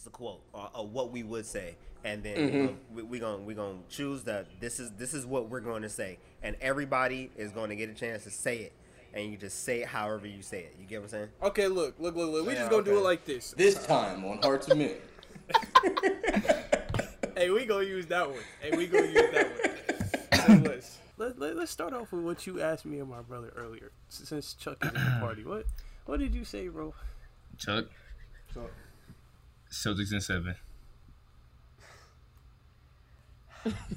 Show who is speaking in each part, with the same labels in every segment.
Speaker 1: it's a quote or, or what we would say, and then
Speaker 2: Mm-hmm.
Speaker 1: we, we gonna we gonna choose that this is this is what we're going to say, and everybody is going to get a chance to say it, and you just say it however you say it. You get what I'm saying?
Speaker 2: Okay, look, look, look, look. We
Speaker 1: Yeah,
Speaker 2: just gonna do it like this.
Speaker 3: This time on Heartz of Men.
Speaker 2: Hey, we gonna use that one. Hey, we gonna use that one. So let's let, let, let's start off with what you asked me and my brother earlier. Since Chuck is in the party, what what did you say, bro?
Speaker 4: Chuck,
Speaker 1: So
Speaker 4: Celtics in seven.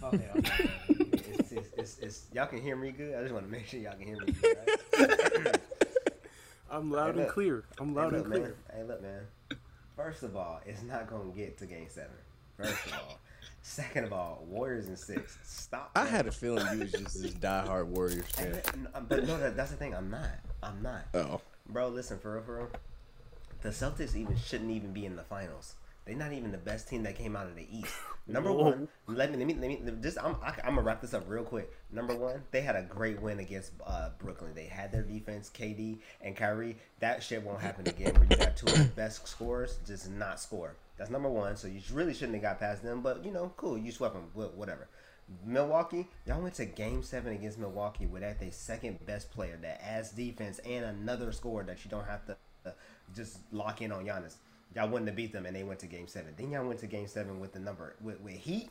Speaker 1: okay, okay. it's, it's, it's, it's, y'all can hear me good. I just want to make sure y'all can hear me good. Right?
Speaker 2: I'm loud
Speaker 1: Hey,
Speaker 2: and clear. I'm
Speaker 1: Hey,
Speaker 2: loud
Speaker 1: look,
Speaker 2: and
Speaker 1: man.
Speaker 2: clear.
Speaker 1: Hey, look, man. First of all, it's not gonna get to Game Seven. First of all. Second of all, Warriors in six. Stop.
Speaker 3: I had a feeling you was just this diehard Warriors
Speaker 1: Hey,
Speaker 3: fan.
Speaker 1: man, But no, that, that's the thing. I'm not. I'm not.
Speaker 3: Oh.
Speaker 1: Bro, listen, for real, for real. The Celtics even shouldn't even be in the finals. They're not even the best team that came out of the East. Number
Speaker 2: Whoa.
Speaker 1: one, let me let me let me just I'm I, I'm gonna wrap this up real quick. Number one, they had a great win against uh, Brooklyn. They had their defense, KD and Kyrie. That shit won't happen again. Where you got two of the best scorers just not score. That's number one. So you really shouldn't have got past them. But you know, cool. You swept them. Whatever. Milwaukee, y'all went to Game Seven against Milwaukee without their second best player that adds defense and another score that you don't have to just lock in on Giannis. Y'all wouldn't have beat them, and they went to Game Seven. Then y'all went to Game Seven with the number with, with Heat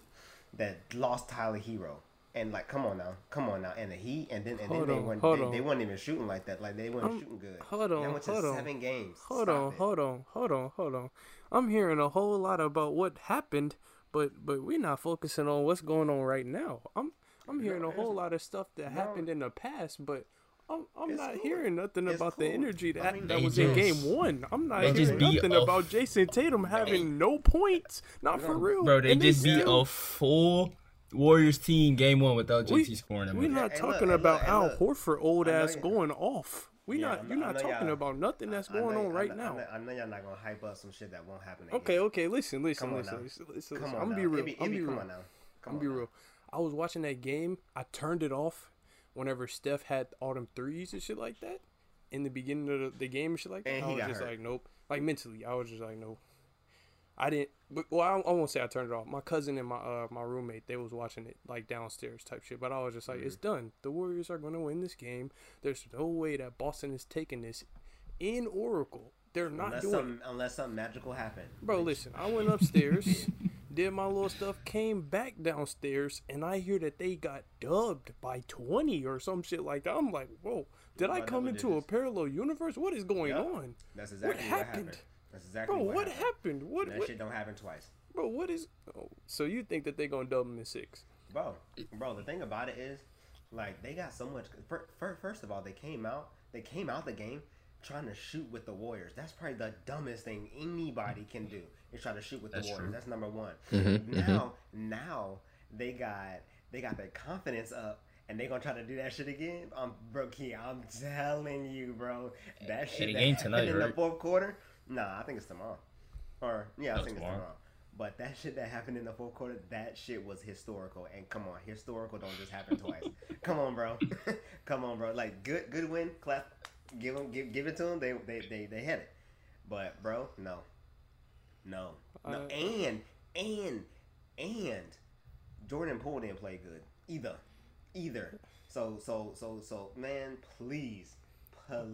Speaker 1: that lost Tyler Herro. And like, come on now, come on now, and the Heat, and then and
Speaker 2: Hold
Speaker 1: then they weren't they, they weren't even shooting like that. Like they weren't
Speaker 2: Um,
Speaker 1: shooting good.
Speaker 2: hold on,
Speaker 1: went to
Speaker 2: hold on.
Speaker 1: seven games.
Speaker 2: Hold
Speaker 1: Stop
Speaker 2: on,
Speaker 1: it.
Speaker 2: hold on, hold on, hold on. I'm hearing a whole lot about what happened, but but we're not focusing on what's going on right now. I'm I'm hearing a whole lot of stuff that
Speaker 1: no.
Speaker 2: happened in the past, but I'm I'm not
Speaker 1: cool.
Speaker 2: heain nothing
Speaker 1: It's
Speaker 2: about the
Speaker 1: cool.
Speaker 2: energy
Speaker 1: I
Speaker 2: that
Speaker 1: mean,
Speaker 2: that
Speaker 4: They
Speaker 2: was in game one. I'm not
Speaker 4: they just
Speaker 2: hearing nothing
Speaker 4: a-
Speaker 2: about Jayson Tatum having no points. Not for real.
Speaker 4: Bro, they
Speaker 2: And
Speaker 4: just beat a full Warriors team game one without JT
Speaker 2: we,
Speaker 4: scoring them.
Speaker 2: We're not
Speaker 1: Hey, look,
Speaker 2: talking
Speaker 1: hey,
Speaker 2: about
Speaker 1: look,
Speaker 2: Al
Speaker 1: look.
Speaker 2: Horford old
Speaker 1: know
Speaker 2: ass
Speaker 1: you-
Speaker 2: going off. We
Speaker 1: Yeah,
Speaker 2: not
Speaker 1: I know-
Speaker 2: you're not talking about nothing that's
Speaker 1: I know-
Speaker 2: going on
Speaker 1: I
Speaker 2: right
Speaker 1: know-
Speaker 2: now.
Speaker 1: I know, I know y'all not gonna hype up some shit that won't happen. Again.
Speaker 2: Okay, okay, listen, listen,
Speaker 1: Come on
Speaker 2: listen,
Speaker 1: now.
Speaker 2: listen, listen,
Speaker 1: Come
Speaker 2: listen.
Speaker 1: on
Speaker 2: I'm
Speaker 1: now.
Speaker 2: be real.
Speaker 1: It be-
Speaker 2: I'm
Speaker 1: it be-
Speaker 2: be
Speaker 1: come on now. Come
Speaker 2: I'm
Speaker 1: on
Speaker 2: be
Speaker 1: now.
Speaker 2: real. I was watching that game. I turned it off whenever Steph had all them threes and shit like that in the beginning of the, the game and shit like that.
Speaker 1: And
Speaker 2: I was just
Speaker 1: hurt.
Speaker 2: like, nope. Like mentally, I was just like, nope. I didn't. But, well, I, I won't say I turned it off. My cousin and my uh, my roommate they was watching it like downstairs type shit. But I was just like, it's
Speaker 1: Mm-hmm.
Speaker 2: done. The Warriors are gonna win this game. There's no way that Boston is taking this in Oracle. They're not
Speaker 1: Unless
Speaker 2: doing
Speaker 1: something, unless something magical happened.
Speaker 2: Bro, listen, I went upstairs, did my little stuff, came back downstairs, and I hear that they got dubbed by 20 or some shit like that. I'm like, whoa, did I come into a parallel universe? What is going
Speaker 1: Yup.
Speaker 2: on?
Speaker 1: That's exactly what
Speaker 2: happened?
Speaker 1: happened. That's exactly
Speaker 2: Bro,
Speaker 1: what,
Speaker 2: what
Speaker 1: happened.
Speaker 2: happened? What,
Speaker 1: That
Speaker 2: what
Speaker 1: shit don't happen twice.
Speaker 2: bro, what is oh, so you think that they're gonna dub them in six?
Speaker 1: Bro, bro, the thing about it is, like, they got so much. fir- fir- First of all, they came out, they came out the game trying to shoot with the Warriors. That's probably the dumbest thing anybody can do is try to shoot with
Speaker 4: That's
Speaker 1: the Warriors.
Speaker 4: true.
Speaker 1: That's number one.
Speaker 3: Mm-hmm,
Speaker 1: now, now they got they got their confidence up. And they gonna try to do that shit again? I'm bro, Kei, I'm telling you, bro. That shit
Speaker 4: the
Speaker 1: that
Speaker 4: game
Speaker 1: happened
Speaker 4: tonight,
Speaker 1: in the fourth quarter. Nah, I think it's tomorrow. Or yeah, I think it's
Speaker 4: tomorrow.
Speaker 1: tomorrow. But that shit that happened in the fourth quarter, that shit was historical. And come on, historical don't just happen twice. come on, bro. come on, bro. Like good, good win. Clap. Give them, give, give it to them. They, they, they, they had it. But bro, no, no, no.
Speaker 2: Uh,
Speaker 1: and and and Jordan Poole didn't play good either, either. So so so so man, please,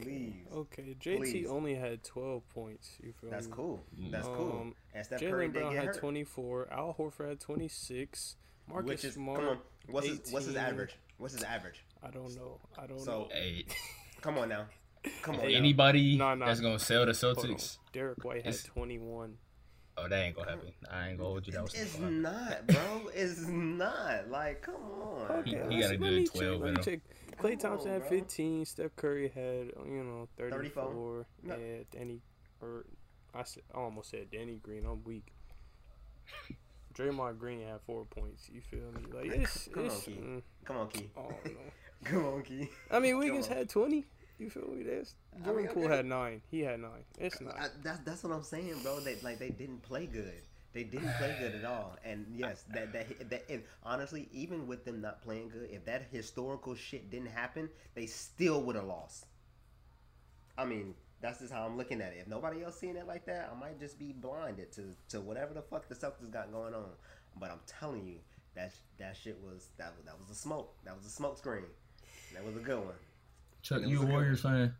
Speaker 1: please.
Speaker 2: Okay, JT
Speaker 1: Please.
Speaker 2: only had 12 points. You feel
Speaker 1: That's
Speaker 2: me?
Speaker 1: cool. That's cool.
Speaker 2: Um,
Speaker 1: And Steph Curry Jaylen
Speaker 2: Brown had 24. Al Horford had 26. Marcus
Speaker 1: Which is
Speaker 2: Smart.
Speaker 1: come on. What's his what's his average? What's his average?
Speaker 2: I don't know. I don't know.
Speaker 1: So-
Speaker 2: know.
Speaker 4: Hey,
Speaker 1: Come on now. Come on.
Speaker 4: anybody
Speaker 2: Nah, nah.
Speaker 4: that's gonna sell the
Speaker 2: Hold.
Speaker 4: Celtics,
Speaker 2: Derrick White had
Speaker 4: It's-
Speaker 2: 21.
Speaker 4: oh, that ain't gonna happen. I ain't gonna hold you. That was
Speaker 1: It's not, bro. It's not. Like, come on.
Speaker 2: Okay,
Speaker 4: he got a
Speaker 2: let's- let
Speaker 4: good
Speaker 2: me
Speaker 4: 12
Speaker 2: Check, let
Speaker 4: in
Speaker 2: me check. Klay
Speaker 1: Come
Speaker 2: Thompson
Speaker 1: on,
Speaker 2: had
Speaker 1: bro.
Speaker 2: 15. Steph Curry had, you know, 34.
Speaker 1: 34? No.
Speaker 2: Yeah, Danny, or I, said, I almost said Danny Green. I'm weak. Draymond Green had four points. You feel me? Like it's,
Speaker 1: Come on,
Speaker 2: it's
Speaker 1: Kei.
Speaker 2: mm,
Speaker 1: Come on, Kei.
Speaker 2: I don't.
Speaker 1: Come on, Kei.
Speaker 2: I mean, Wiggins
Speaker 1: on.
Speaker 2: had 20. You feel me? That's
Speaker 1: I
Speaker 2: Jordan
Speaker 1: mean,
Speaker 2: Poole
Speaker 1: okay.
Speaker 2: had nine. He had nine. It's not.
Speaker 1: I, that's that's what I'm saying, bro. They like they didn't play good. They didn't play good at all. And yes, that that that and honestly, even with them not playing good, if that historical shit didn't happen, they still would have lost. I mean, That's just how I'm looking at it. If nobody else seeing it like that, I might just be blinded to, to whatever the fuck the Celtics got going on. But I'm telling you, that that shit was that was- that was a smoke. That was a smoke screen. That was a good one.
Speaker 4: Chuck, you a
Speaker 1: was a
Speaker 4: Warriors fan?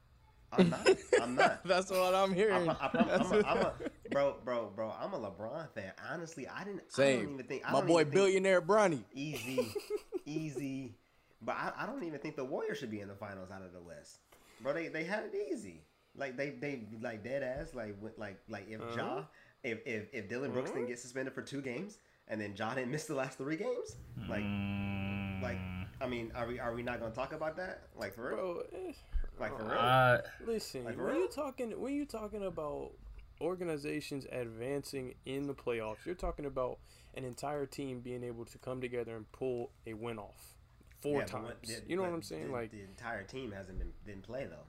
Speaker 1: I'm not. I'm not.
Speaker 3: That's what I'm hearing.
Speaker 1: I, I, I'm, a, I'm a bro, bro, bro. I'm a LeBron fan. Honestly, I didn't. I don't
Speaker 3: Same.
Speaker 1: even think. I
Speaker 3: My
Speaker 1: don't
Speaker 3: boy
Speaker 1: even think-
Speaker 3: billionaire Bronny.
Speaker 1: easy, easy. But I, I don't even think the Warriors should be in the finals out of the West, bro. They they had it easy. Like they they like dead ass. Like with- like like if Ja, uh-huh. if if if Dillon Brooks didn't uh-huh. get suspended for two games and then Ja didn't miss the last three games, like like I mean, are we are we not gonna talk about that? Like for real?
Speaker 2: Bro, eh,
Speaker 1: Like for real?
Speaker 4: Uh,
Speaker 2: listen,
Speaker 1: Like,
Speaker 2: when
Speaker 1: real?
Speaker 2: you talking when you talking about organizations advancing in the playoffs, you're talking about an entire team being able to come together and pull a win off four
Speaker 1: Yeah,
Speaker 2: times.
Speaker 1: what- the-
Speaker 2: you know what I'm saying?
Speaker 1: the-
Speaker 2: like
Speaker 1: the entire team hasn't been didn't play though.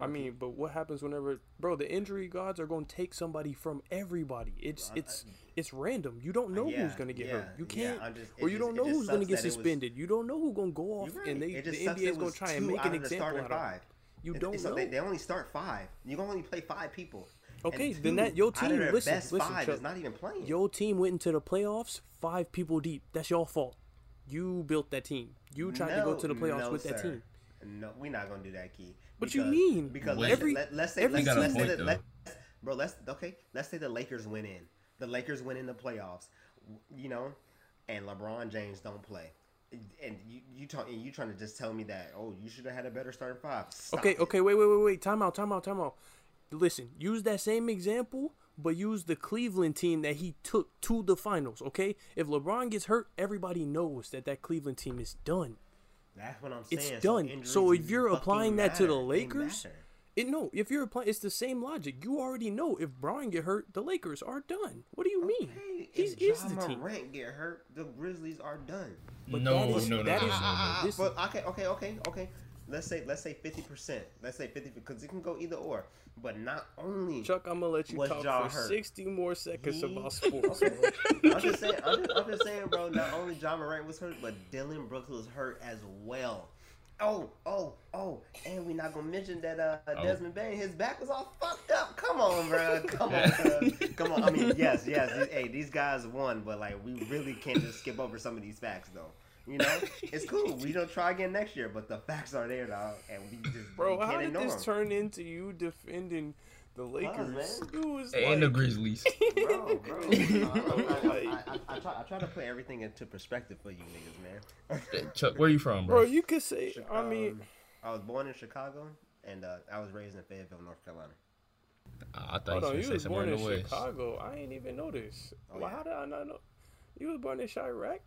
Speaker 2: I mean, but what happens whenever, bro? The injury gods are going to take somebody from everybody. It's
Speaker 1: I-
Speaker 2: it's it's random. You don't know
Speaker 1: Yeah,
Speaker 2: who's going to get
Speaker 1: yeah,
Speaker 2: hurt. You can't,
Speaker 1: I'm just-
Speaker 2: or you
Speaker 1: just-
Speaker 2: don't know who's going to get
Speaker 1: that it was-
Speaker 2: suspended. You don't know who's going to go off,
Speaker 1: right.
Speaker 2: and they the NBA is going to try and make an example out of.
Speaker 1: five.
Speaker 2: You
Speaker 1: It-
Speaker 2: don't know.
Speaker 1: They, they only start five. You can only play five people.
Speaker 2: Okay,
Speaker 1: two
Speaker 2: then that- your team- listen, listen,
Speaker 1: five
Speaker 2: Chuck.
Speaker 1: is not even playing.
Speaker 2: Your team went into the playoffs five people deep. That's your fault. You built that team. You tried to go to the playoffs
Speaker 1: no,
Speaker 2: with that
Speaker 1: sir.
Speaker 2: team.
Speaker 1: No, we're not gonna do that, Kei.
Speaker 2: What you mean?
Speaker 1: Because
Speaker 4: Wait.
Speaker 1: let's,
Speaker 2: Every-
Speaker 1: let, let's say
Speaker 2: every
Speaker 1: let's, let's say that let's, bro. Let's okay. Let's say the Lakers win in. The Lakers win in the playoffs. You know, and LeBron James don't play. And you you talk, and you trying to just tell me that oh you should have had a better starting five. Stop
Speaker 2: Okay,
Speaker 1: it.
Speaker 2: okay, wait, wait, wait, wait. Time out, time out, time out. Listen, use that same example, but use the Cleveland team that he took to the finals. Okay, if LeBron gets hurt, everybody knows that that Cleveland team is done.
Speaker 1: That's what I'm
Speaker 2: It's done.
Speaker 1: injuries
Speaker 2: So if you're applying that to the Lakers, it no. If you're applying, it's the same logic. You already know if Brian get hurt, the Lakers are done. What do you mean? He's
Speaker 1: if
Speaker 2: is
Speaker 1: Ja
Speaker 2: the team.
Speaker 1: Morant get hurt, the Grizzlies are done.
Speaker 2: But
Speaker 4: no,
Speaker 2: that is-
Speaker 4: no, no,
Speaker 2: that
Speaker 4: no,
Speaker 2: is-
Speaker 4: no, no.
Speaker 2: Ah, ah, ah, this-
Speaker 1: But okay, okay, okay, okay. Let's say let's say fifty percent. Let's say fifty because it can go either or. But not only
Speaker 2: Chuck, I'm gonna let you talk
Speaker 1: Ja
Speaker 2: for
Speaker 1: hurt?
Speaker 2: 60 more seconds
Speaker 1: He-
Speaker 2: about sports.
Speaker 1: Okay. I'm just saying. I'm just, I'm just saying, bro. Not only John Morant was hurt, but Dillon Brooks was hurt as well. Oh, oh, oh, and we're not gonna mention that uh,
Speaker 2: Oh.
Speaker 1: Desmond Bane, his back was all fucked up. Come on, bro. Come on, bro. Come on. I mean, yes, yes. hey, these guys won, but like, we really can't just skip over some of these facts, though. You know, it's cool. We don't try again next year, but the facts are there, dog, and we just
Speaker 2: Bro,
Speaker 1: we can't
Speaker 2: how did this
Speaker 1: them.
Speaker 2: turn into you defending the Lakers?
Speaker 1: man.
Speaker 2: It was
Speaker 4: And the Grizzlies.
Speaker 1: bro, bro. I, I, I, I, try, I try to put everything into perspective for you niggas, man.
Speaker 4: Chuck, where you from,
Speaker 2: Bro,
Speaker 4: bro?
Speaker 2: you could say. I mean,
Speaker 1: Um, I was born in Chicago, and uh, I was raised in Fayetteville, North Carolina.
Speaker 4: I thought
Speaker 2: hold
Speaker 4: you
Speaker 2: on, you
Speaker 4: gonna
Speaker 2: was
Speaker 4: say
Speaker 2: born
Speaker 4: in
Speaker 2: in. Chicago. I ain't even know this.
Speaker 1: Oh,
Speaker 2: well,
Speaker 1: yeah.
Speaker 2: how did I not know? You was born in Chiraq.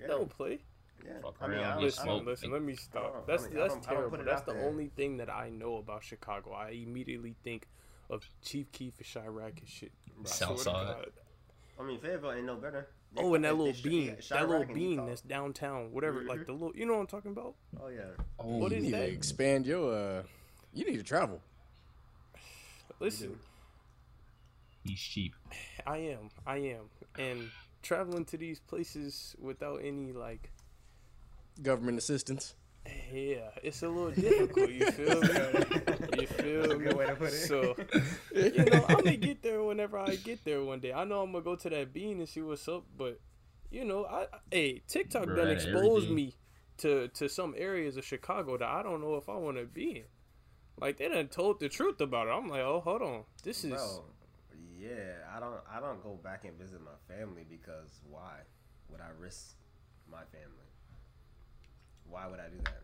Speaker 1: Yeah,
Speaker 2: Don't play.
Speaker 1: Yeah.
Speaker 4: Fuck
Speaker 1: I mean,
Speaker 4: around,
Speaker 1: I
Speaker 4: get
Speaker 1: don't, I
Speaker 2: Listen,
Speaker 1: don't,
Speaker 2: listen. Let me stop.
Speaker 1: don't-
Speaker 2: That's
Speaker 1: I mean,
Speaker 2: that's
Speaker 1: don't- I don't
Speaker 2: terrible. That's the
Speaker 1: there.
Speaker 2: only thing that I know about Chicago. I immediately think of Chief Keef and Chiraq and shit. I swear
Speaker 4: Southside.
Speaker 1: I mean, Fayetteville ain't no better. They-
Speaker 2: Oh, and that
Speaker 1: they-
Speaker 2: little
Speaker 1: they-
Speaker 2: bean,
Speaker 1: yeah,
Speaker 2: that little bean that's downtown, whatever, like
Speaker 1: Mhm.
Speaker 2: the little, you know what I'm talking about?
Speaker 1: Oh yeah.
Speaker 4: Oh,
Speaker 2: What
Speaker 3: You
Speaker 2: is
Speaker 3: need to expand your. uh You need to travel.
Speaker 2: Listen,
Speaker 4: he's cheap.
Speaker 2: I am, I am, and traveling to these places without any like,
Speaker 3: Government assistance.
Speaker 2: yeah, it's a little difficult. You feel me? You feel
Speaker 1: That's a
Speaker 2: me?
Speaker 1: good way to put it.
Speaker 2: So, you know, I'm gonna get there whenever I get there one day. I know I'm gonna go to that bean and see what's up, but you know, I, I hey, TikTok
Speaker 4: Bro,
Speaker 2: done exposed
Speaker 4: everything.
Speaker 2: me to to some areas of Chicago that I don't know if I want to be in. Like they done told the truth about it. I'm like, oh, hold on, this is
Speaker 1: Bro, yeah, I don't, I don't go back and visit my family because why would I risk my family? Why would I do that?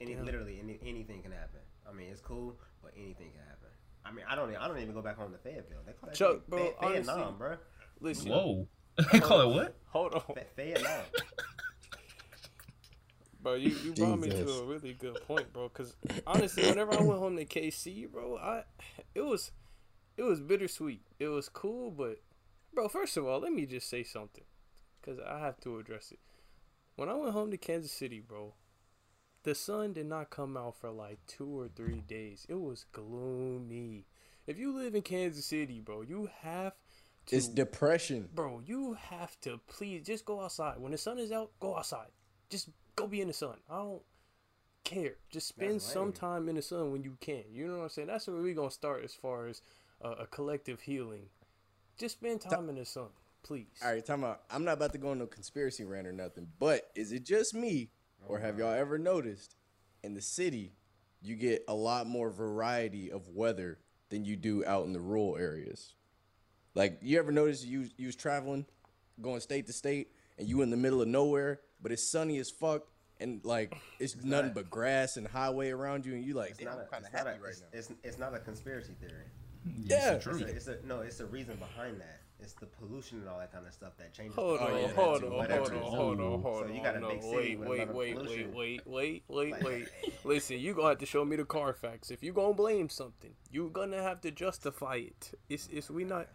Speaker 1: Any,
Speaker 2: Yeah.
Speaker 1: literally, any, anything can happen. I mean, it's cool, but anything can happen. I mean, I don't, I don't even go back home to Fayetteville. They call that
Speaker 2: Chuck,
Speaker 1: shit
Speaker 2: bro,
Speaker 1: Fay-
Speaker 2: honestly-
Speaker 1: Vietnam, bro.
Speaker 2: listen.
Speaker 4: Whoa. They call it what?
Speaker 2: Hold on,
Speaker 1: Fa- Vietnam.
Speaker 2: bro. You, you brought me to a really good point, bro. Because honestly, whenever I went home to KC, bro, I it was it was bittersweet. It was cool, but bro, first of all, let me just say something, because I have to address it. When I went home to Kansas City, bro, the sun did not come out for like two or three days. It was gloomy. If you live in Kansas City, bro, you have to
Speaker 3: It's depression.
Speaker 2: bro, you have to please just go outside. When the sun is out, go outside. Just go be in the sun. I don't care. Just spend some time in the sun when you can. You know what I'm saying? That's where we're gonna start as far as uh, a collective healing. Just spend time in the sun, please.
Speaker 3: All right, time out. I'm not about to go on no conspiracy rant or nothing, but is it just me, or have y'all ever noticed in the city you get a lot more variety of weather than you do out in the rural areas? Like, you ever notice you you was traveling, going state to state, and you in the middle of nowhere, but it's sunny as fuck, and like it's, nothing
Speaker 1: not-
Speaker 3: but grass and highway around you, and you like,
Speaker 1: It's not
Speaker 3: I'm
Speaker 1: a,
Speaker 3: kind
Speaker 1: it's
Speaker 3: of
Speaker 1: not
Speaker 3: happy
Speaker 1: a,
Speaker 3: right
Speaker 1: it's,
Speaker 3: now.
Speaker 1: it's, it's not a conspiracy theory.
Speaker 3: Yeah.
Speaker 1: It's a, it's a no, it's a reason behind that. It's the pollution and all that kind of stuff that changes.
Speaker 2: Hold on, hold on, hold on, hold on, hold on.
Speaker 1: So you got a big city
Speaker 2: wait,
Speaker 1: with
Speaker 2: wait, wait, wait, wait, wait, wait, wait. Listen, you gonna have to show me the Carfax. If you gonna blame something, you gonna have to justify it. It's it's we not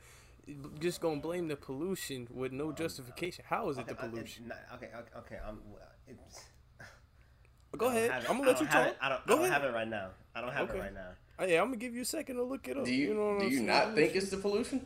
Speaker 2: just gonna blame the pollution with no um, justification. How is it the uh,
Speaker 1: Okay, I- it's
Speaker 2: pollution?
Speaker 1: okay, okay, okay. I'm. Uh, it's,
Speaker 2: Go ahead. I'm gonna let you talk.
Speaker 1: it- I don't, I don't have it right now. I don't have
Speaker 2: Okay.
Speaker 1: it right now.
Speaker 2: Uh, hey, I'm gonna give you a second to look it up.
Speaker 3: Do you,
Speaker 2: know what
Speaker 3: do
Speaker 2: I'm
Speaker 3: you
Speaker 2: saying?
Speaker 3: not think it's the pollution?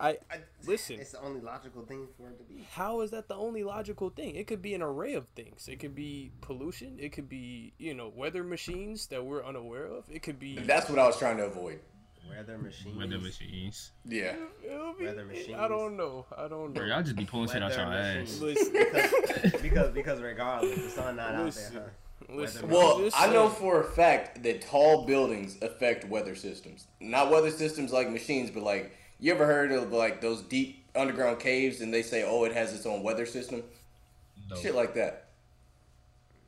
Speaker 2: I
Speaker 1: I,
Speaker 2: listen.
Speaker 1: It's the only logical thing for it to be.
Speaker 2: How is that the only logical thing? It could be an array of things. It could be pollution. It could be you know weather machines that we're unaware of. It could be
Speaker 3: That's what I was trying to avoid.
Speaker 1: Weather machines.
Speaker 4: Weather machines.
Speaker 3: Yeah.
Speaker 2: It'll be-
Speaker 1: Weather machines.
Speaker 2: I don't know. I don't
Speaker 4: Bro,
Speaker 2: know.
Speaker 4: y'all just be pulling shit out your ass.
Speaker 2: Listen,
Speaker 1: because, because because regardless, the sun not
Speaker 2: Listen.
Speaker 1: out there. Huh?
Speaker 2: listen.
Speaker 3: Well,
Speaker 2: just
Speaker 3: I know for a fact that tall buildings affect weather systems. Not weather systems like machines, but like you ever heard of like those deep underground caves and they say, "Oh, it has its own weather system."
Speaker 4: No.
Speaker 3: Shit like that.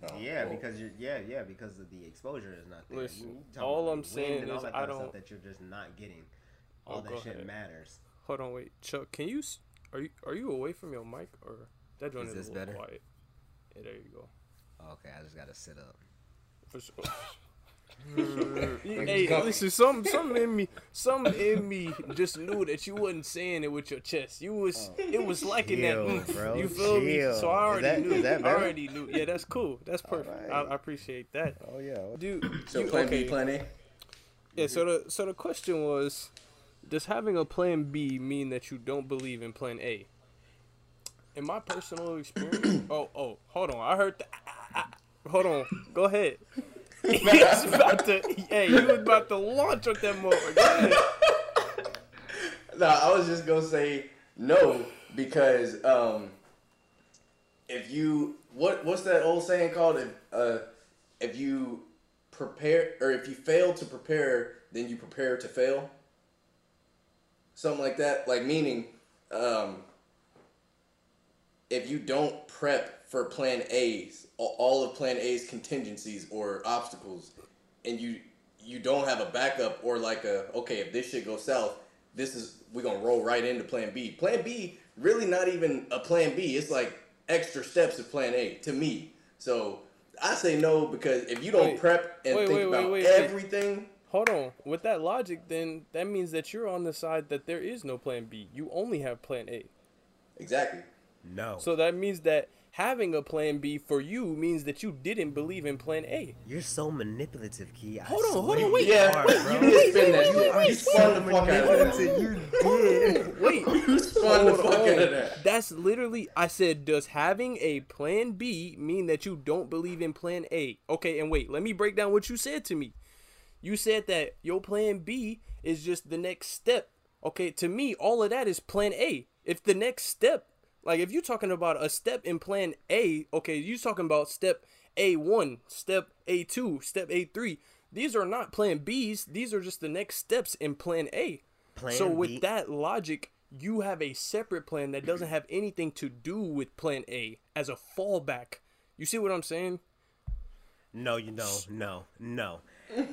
Speaker 3: No,
Speaker 1: Yeah,
Speaker 3: well,
Speaker 1: because you're yeah yeah because of the exposure is not there.
Speaker 2: Listen,
Speaker 1: You- you
Speaker 2: all
Speaker 1: about
Speaker 2: I'm
Speaker 1: wind
Speaker 2: saying
Speaker 1: and all
Speaker 2: is
Speaker 1: that
Speaker 2: I
Speaker 1: kind of
Speaker 2: don't-
Speaker 1: stuff that you're just not getting. Oh, all
Speaker 2: Oh,
Speaker 1: that shit
Speaker 2: ahead.
Speaker 1: matters.
Speaker 2: Hold on, wait, Chuck. Can you? Are you are you away from your mic or that joint
Speaker 1: Is
Speaker 2: is,
Speaker 1: this
Speaker 2: a little
Speaker 1: better?
Speaker 2: quiet? Yeah, there you go.
Speaker 1: Okay, I just gotta sit up.
Speaker 2: For sure. hey,
Speaker 3: comfy.
Speaker 2: listen, some some in me, some in me just knew that you wasn't saying it with your chest. You was, oh. it was liking that.
Speaker 1: Chill, bro,
Speaker 2: You feel me? So I already
Speaker 1: that-
Speaker 2: knew.
Speaker 1: that
Speaker 2: I already knew. Yeah, that's cool. That's perfect. I. I appreciate that,
Speaker 1: Oh yeah.
Speaker 2: dude.
Speaker 3: so
Speaker 2: you-
Speaker 3: plan
Speaker 2: okay.
Speaker 3: B, plan A.
Speaker 2: Yeah. So the so the question was, does having a plan B mean that you don't believe in plan A? In my personal experience, oh oh, hold on, I heard that. Ah, ah, ah. Hold on, go ahead. He's about to, hey, you was about to launch with motherfucker. Go.
Speaker 3: No, I was just gonna say no because um, if you what what's that old saying called? If uh, if you prepare or if you fail to prepare, then you prepare to fail. Something like that. Like meaning, um, if you don't prep for Plan A's, all of Plan A's contingencies or obstacles, and you you don't have a backup or like a okay, if this shit goes south, this is we're gonna roll right into Plan B. Plan B really not even a Plan B. It's like extra steps of Plan A to me. So I say no because if you don't
Speaker 2: Wait,
Speaker 3: prep and
Speaker 2: wait,
Speaker 3: think
Speaker 2: wait,
Speaker 3: about everything,
Speaker 2: Hold on. With that logic, then that means that you're on the side that there is no plan B. You only have plan A.
Speaker 3: exactly.
Speaker 1: No.
Speaker 2: So that means that having a plan B for you means that you didn't believe in plan A.
Speaker 1: You're so manipulative, Kei. I
Speaker 2: Hold on, hold on, wait.
Speaker 1: you
Speaker 3: Yeah,
Speaker 1: are,
Speaker 3: you
Speaker 1: bro.
Speaker 3: did spin that.
Speaker 1: You
Speaker 3: shit.
Speaker 1: are
Speaker 3: You
Speaker 1: so
Speaker 3: spun the fuck out of that.
Speaker 1: You did.
Speaker 2: Wait.
Speaker 3: You spun the
Speaker 2: Hold
Speaker 3: fuck out of that.
Speaker 2: That's literally I said does having a plan B mean that you don't believe in plan A? Okay, and wait, let me break down what you said to me. You said that your plan B is just the next step. Okay, to me all of that is plan A. If the next step like if you're talking about a step in plan A, okay, you're talking about step A1, step A2, step A3. These are not plan Bs, these are just the next steps in plan A.
Speaker 1: Plan
Speaker 2: so with
Speaker 1: B-
Speaker 2: that logic, you have a separate plan that doesn't have anything to do with plan A as a fallback. You see what I'm saying?
Speaker 1: No, you know, no, no.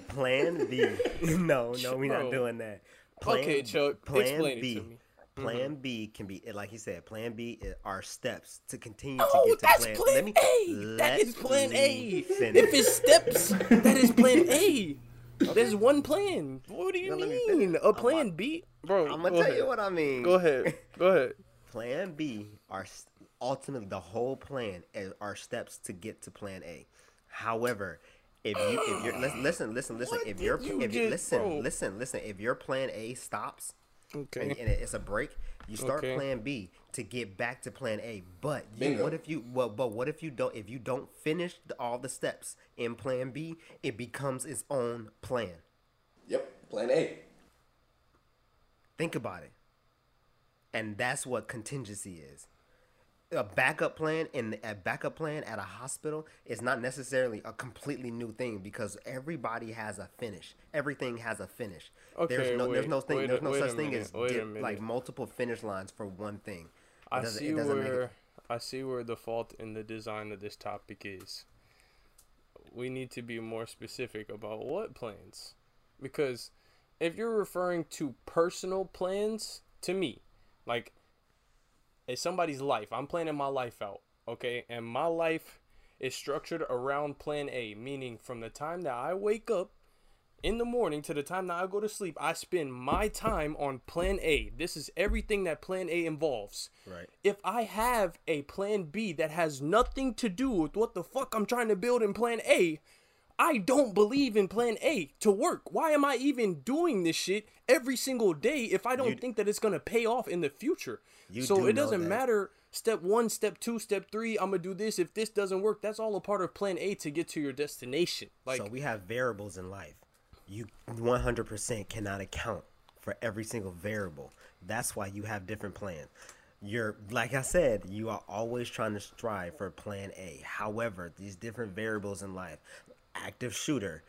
Speaker 1: Plan B. no, no, we're not doing that. Plan,
Speaker 2: Okay, Chuck,
Speaker 1: Plan
Speaker 2: explain it
Speaker 1: B.
Speaker 2: to me.
Speaker 1: Plan mm-hmm. B can be, eh, like you said, Plan B eh, are steps to continue to
Speaker 2: Oh,
Speaker 1: get to
Speaker 2: that's
Speaker 1: plan.
Speaker 2: plan,
Speaker 1: Let me,
Speaker 2: A. That
Speaker 1: let
Speaker 2: is plan A.
Speaker 1: finish.
Speaker 2: If it's steps, that is plan A. There's one plan. What do you
Speaker 1: No, let me
Speaker 2: mean?
Speaker 1: finish.
Speaker 2: A
Speaker 1: I'm
Speaker 2: plan B, bro.
Speaker 1: I'm gonna
Speaker 2: go
Speaker 1: tell
Speaker 2: ahead.
Speaker 1: you what I mean.
Speaker 2: Go ahead. Go ahead.
Speaker 1: Plan B are ultimately the whole plan is- are steps to get to Plan A. However, if you if you're listen listen listen listen
Speaker 2: What
Speaker 1: if
Speaker 2: did
Speaker 1: your
Speaker 2: you
Speaker 1: if you listen
Speaker 2: bro?
Speaker 1: listen listen if your Plan A stops,
Speaker 2: Okay.
Speaker 1: and, and it's a break. You start
Speaker 2: Okay.
Speaker 1: Plan B to get back to Plan A. But you, what if you? Well, but what if you don't? If you don't finish the, all the steps in Plan B, it becomes its own plan.
Speaker 3: Yep. Plan A.
Speaker 1: Think about it. And that's what contingency is. A backup plan and a backup plan at a hospital is not necessarily a completely new thing because everybody has a finish. Everything has a finish.
Speaker 2: Okay,
Speaker 1: there's no there's no thing
Speaker 2: wait
Speaker 1: there's no
Speaker 2: wait
Speaker 1: such thing as
Speaker 2: wait a
Speaker 1: di-
Speaker 2: minute.
Speaker 1: like multiple finish lines for one thing. It
Speaker 2: I see
Speaker 1: it doesn't make it-
Speaker 2: where I see where the fault in the design of this topic is. We need to be more specific about what plans. Because if you're referring to personal plans to me, like it's somebody's life. I'm planning my life out, okay? And my life is structured around plan A, meaning from the time that I wake up in the morning to the time that I go to sleep, I spend my time on plan A. This is everything that plan A involves.
Speaker 1: Right.
Speaker 2: If I have a plan B that has nothing to do with what the fuck I'm trying to build in plan A, I don't believe in plan A to work. Why am I even doing this shit every single day if I don't
Speaker 1: You-
Speaker 2: think that it's gonna pay off in the future? So
Speaker 1: do
Speaker 2: it doesn't
Speaker 1: that.
Speaker 2: matter step one, step two, step three, I'm gonna do this. If this doesn't work, that's all a part of plan A to get to your destination. Like
Speaker 1: so we have variables in life. You 100% cannot account for every single variable. That's why you have different plans. You're like I said, you are always trying to strive for plan A. However, these different variables in life, active shooter,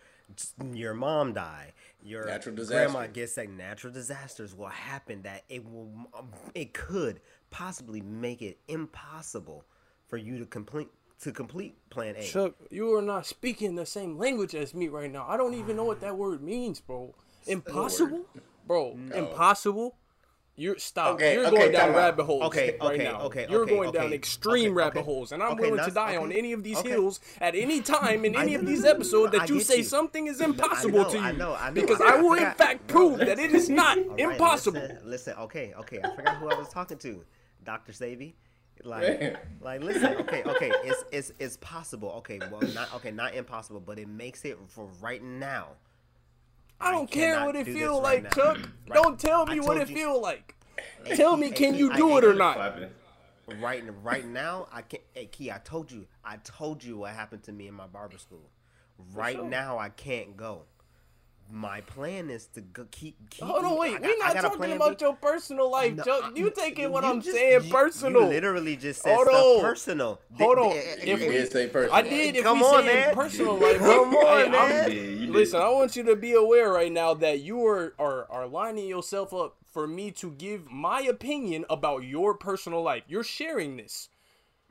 Speaker 1: your mom die, your
Speaker 3: Natural
Speaker 1: grandma gets sick, natural disasters will happen that it will um, it could possibly make it impossible for you to complete to complete plan A.
Speaker 2: Chuck, you are not speaking the same language as me right now. I don't even know what that word means, bro. Impossible, bro. Impossible. You're stop.
Speaker 3: Okay,
Speaker 2: You're
Speaker 3: okay,
Speaker 2: going down rabbit holes
Speaker 1: Okay,
Speaker 2: right
Speaker 1: okay,
Speaker 2: now.
Speaker 1: okay,
Speaker 2: You're
Speaker 1: okay,
Speaker 2: going down extreme
Speaker 1: okay,
Speaker 2: rabbit
Speaker 1: okay.
Speaker 2: holes, and I'm
Speaker 1: Okay,
Speaker 2: willing to
Speaker 1: that's-
Speaker 2: die on any of these
Speaker 1: okay.
Speaker 2: hills at any time in any of these episodes that you say
Speaker 1: you.
Speaker 2: something is impossible
Speaker 1: know,
Speaker 2: to you.
Speaker 1: I know, I know.
Speaker 2: Because
Speaker 1: I-
Speaker 2: I will
Speaker 1: I
Speaker 2: in fact prove that it is not
Speaker 1: All right,
Speaker 2: impossible.
Speaker 1: Listen, listen, okay, okay. I forgot who I was talking to. Dr. Savy. Like,
Speaker 3: Damn.
Speaker 1: like, listen, okay, okay. It's it's it's possible. Okay, well, not okay, not impossible, but it makes it for right now.
Speaker 2: I don't care what it
Speaker 1: do
Speaker 2: feel
Speaker 1: this
Speaker 2: like,
Speaker 1: right now.
Speaker 2: Chuck.
Speaker 1: Right.
Speaker 2: Don't tell me what it
Speaker 1: you-
Speaker 2: feel like. Tell me, can you do it or not?
Speaker 1: Right, right now, I can't. Hey, Kei, I told you, I told you what happened to me in my barber school. Right
Speaker 2: sure.
Speaker 1: now, I can't go. My plan is to go, keep. keep
Speaker 2: Hold on, wait.
Speaker 1: got-
Speaker 2: We're not talking about
Speaker 1: B.
Speaker 2: your personal life,
Speaker 1: No,
Speaker 2: Chuck.
Speaker 1: I-
Speaker 2: You taking what
Speaker 1: you
Speaker 2: I'm
Speaker 1: just-
Speaker 2: saying
Speaker 1: you-
Speaker 2: personal.
Speaker 1: You literally just said
Speaker 2: Hold
Speaker 1: stuff
Speaker 2: on.
Speaker 1: personal.
Speaker 2: Hold on. If
Speaker 3: You
Speaker 2: we-
Speaker 3: did say personal.
Speaker 2: I did. If
Speaker 1: Come
Speaker 2: we
Speaker 1: on,
Speaker 2: say
Speaker 1: man.
Speaker 2: personal life,
Speaker 1: Come on,
Speaker 2: I'm-
Speaker 1: man.
Speaker 4: Yeah, you did.
Speaker 2: Listen, I want you to be aware right now that you are, are are lining yourself up for me to give my opinion about your personal life. You're sharing this,